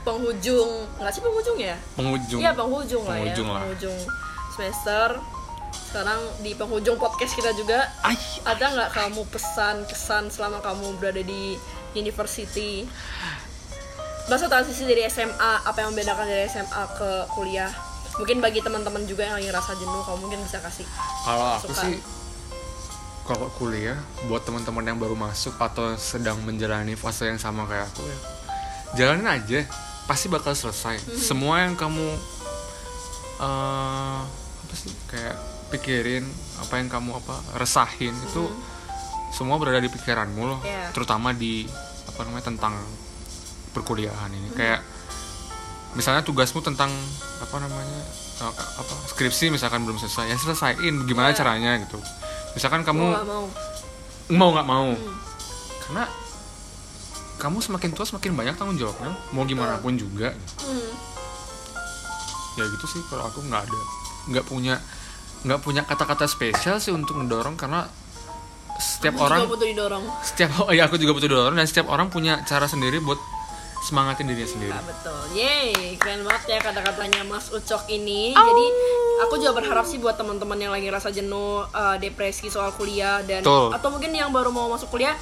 penghujung nggak sih penghujung ya Penghujung. iya penghujung, Penghujung lah lah. ya penghujung semester sekarang di penghujung podcast kita juga Ay, ada nggak kamu pesan kesan selama kamu berada di university? Masa transisi dari SMA apa yang membedakan dari SMA ke kuliah? Mungkin bagi teman-teman juga yang lagi ngerasa jenuh kamu mungkin bisa kasih kalau aku sih kalau kuliah buat teman-teman yang baru masuk atau sedang menjalani fase yang sama kayak aku ya jalanin aja. Pasti bakal selesai. Mhm. semua yang kamu eh apa sih kayak pikirin apa yang kamu apa resahin itu semua berada di pikiranmu loh. Iya. terutama di apa namanya tentang perkuliahan ini kayak misalnya tugasmu tentang apa namanya eh, apa skripsi misalkan belum selesai ya selesaiin gimana Iya. caranya gitu misalkan kamu Mau nggak mau mau nggak mau Hmm. karena kamu semakin tua semakin banyak tanggung jawabnya mau gimana pun juga Hmm. ya gitu sih kalau aku nggak ada nggak punya nggak punya kata-kata spesial sih untuk mendorong karena setiap Aku orang juga butuh didorong setiap ya aku juga butuh didorong dan setiap orang punya cara sendiri buat semangatin dirinya sendiri Nah, betul. Yeay, keren banget ya kata-katanya Mas Ucok ini. Jadi aku juga berharap sih buat teman-teman yang lagi rasa jenuh, eh, depresi soal kuliah dan Betul. atau mungkin yang baru mau masuk kuliah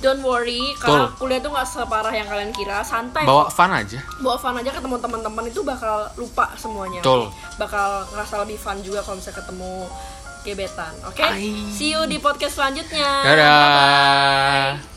don't worry karena Betul. kuliah tuh nggak separah yang kalian kira santai bawa kok. fun aja bawa fun aja ketemu teman-teman itu bakal lupa semuanya Betul. bakal ngerasa lebih fun juga kalau misalnya ketemu gebetan oke Ai. see you di podcast selanjutnya dadah Bye-bye.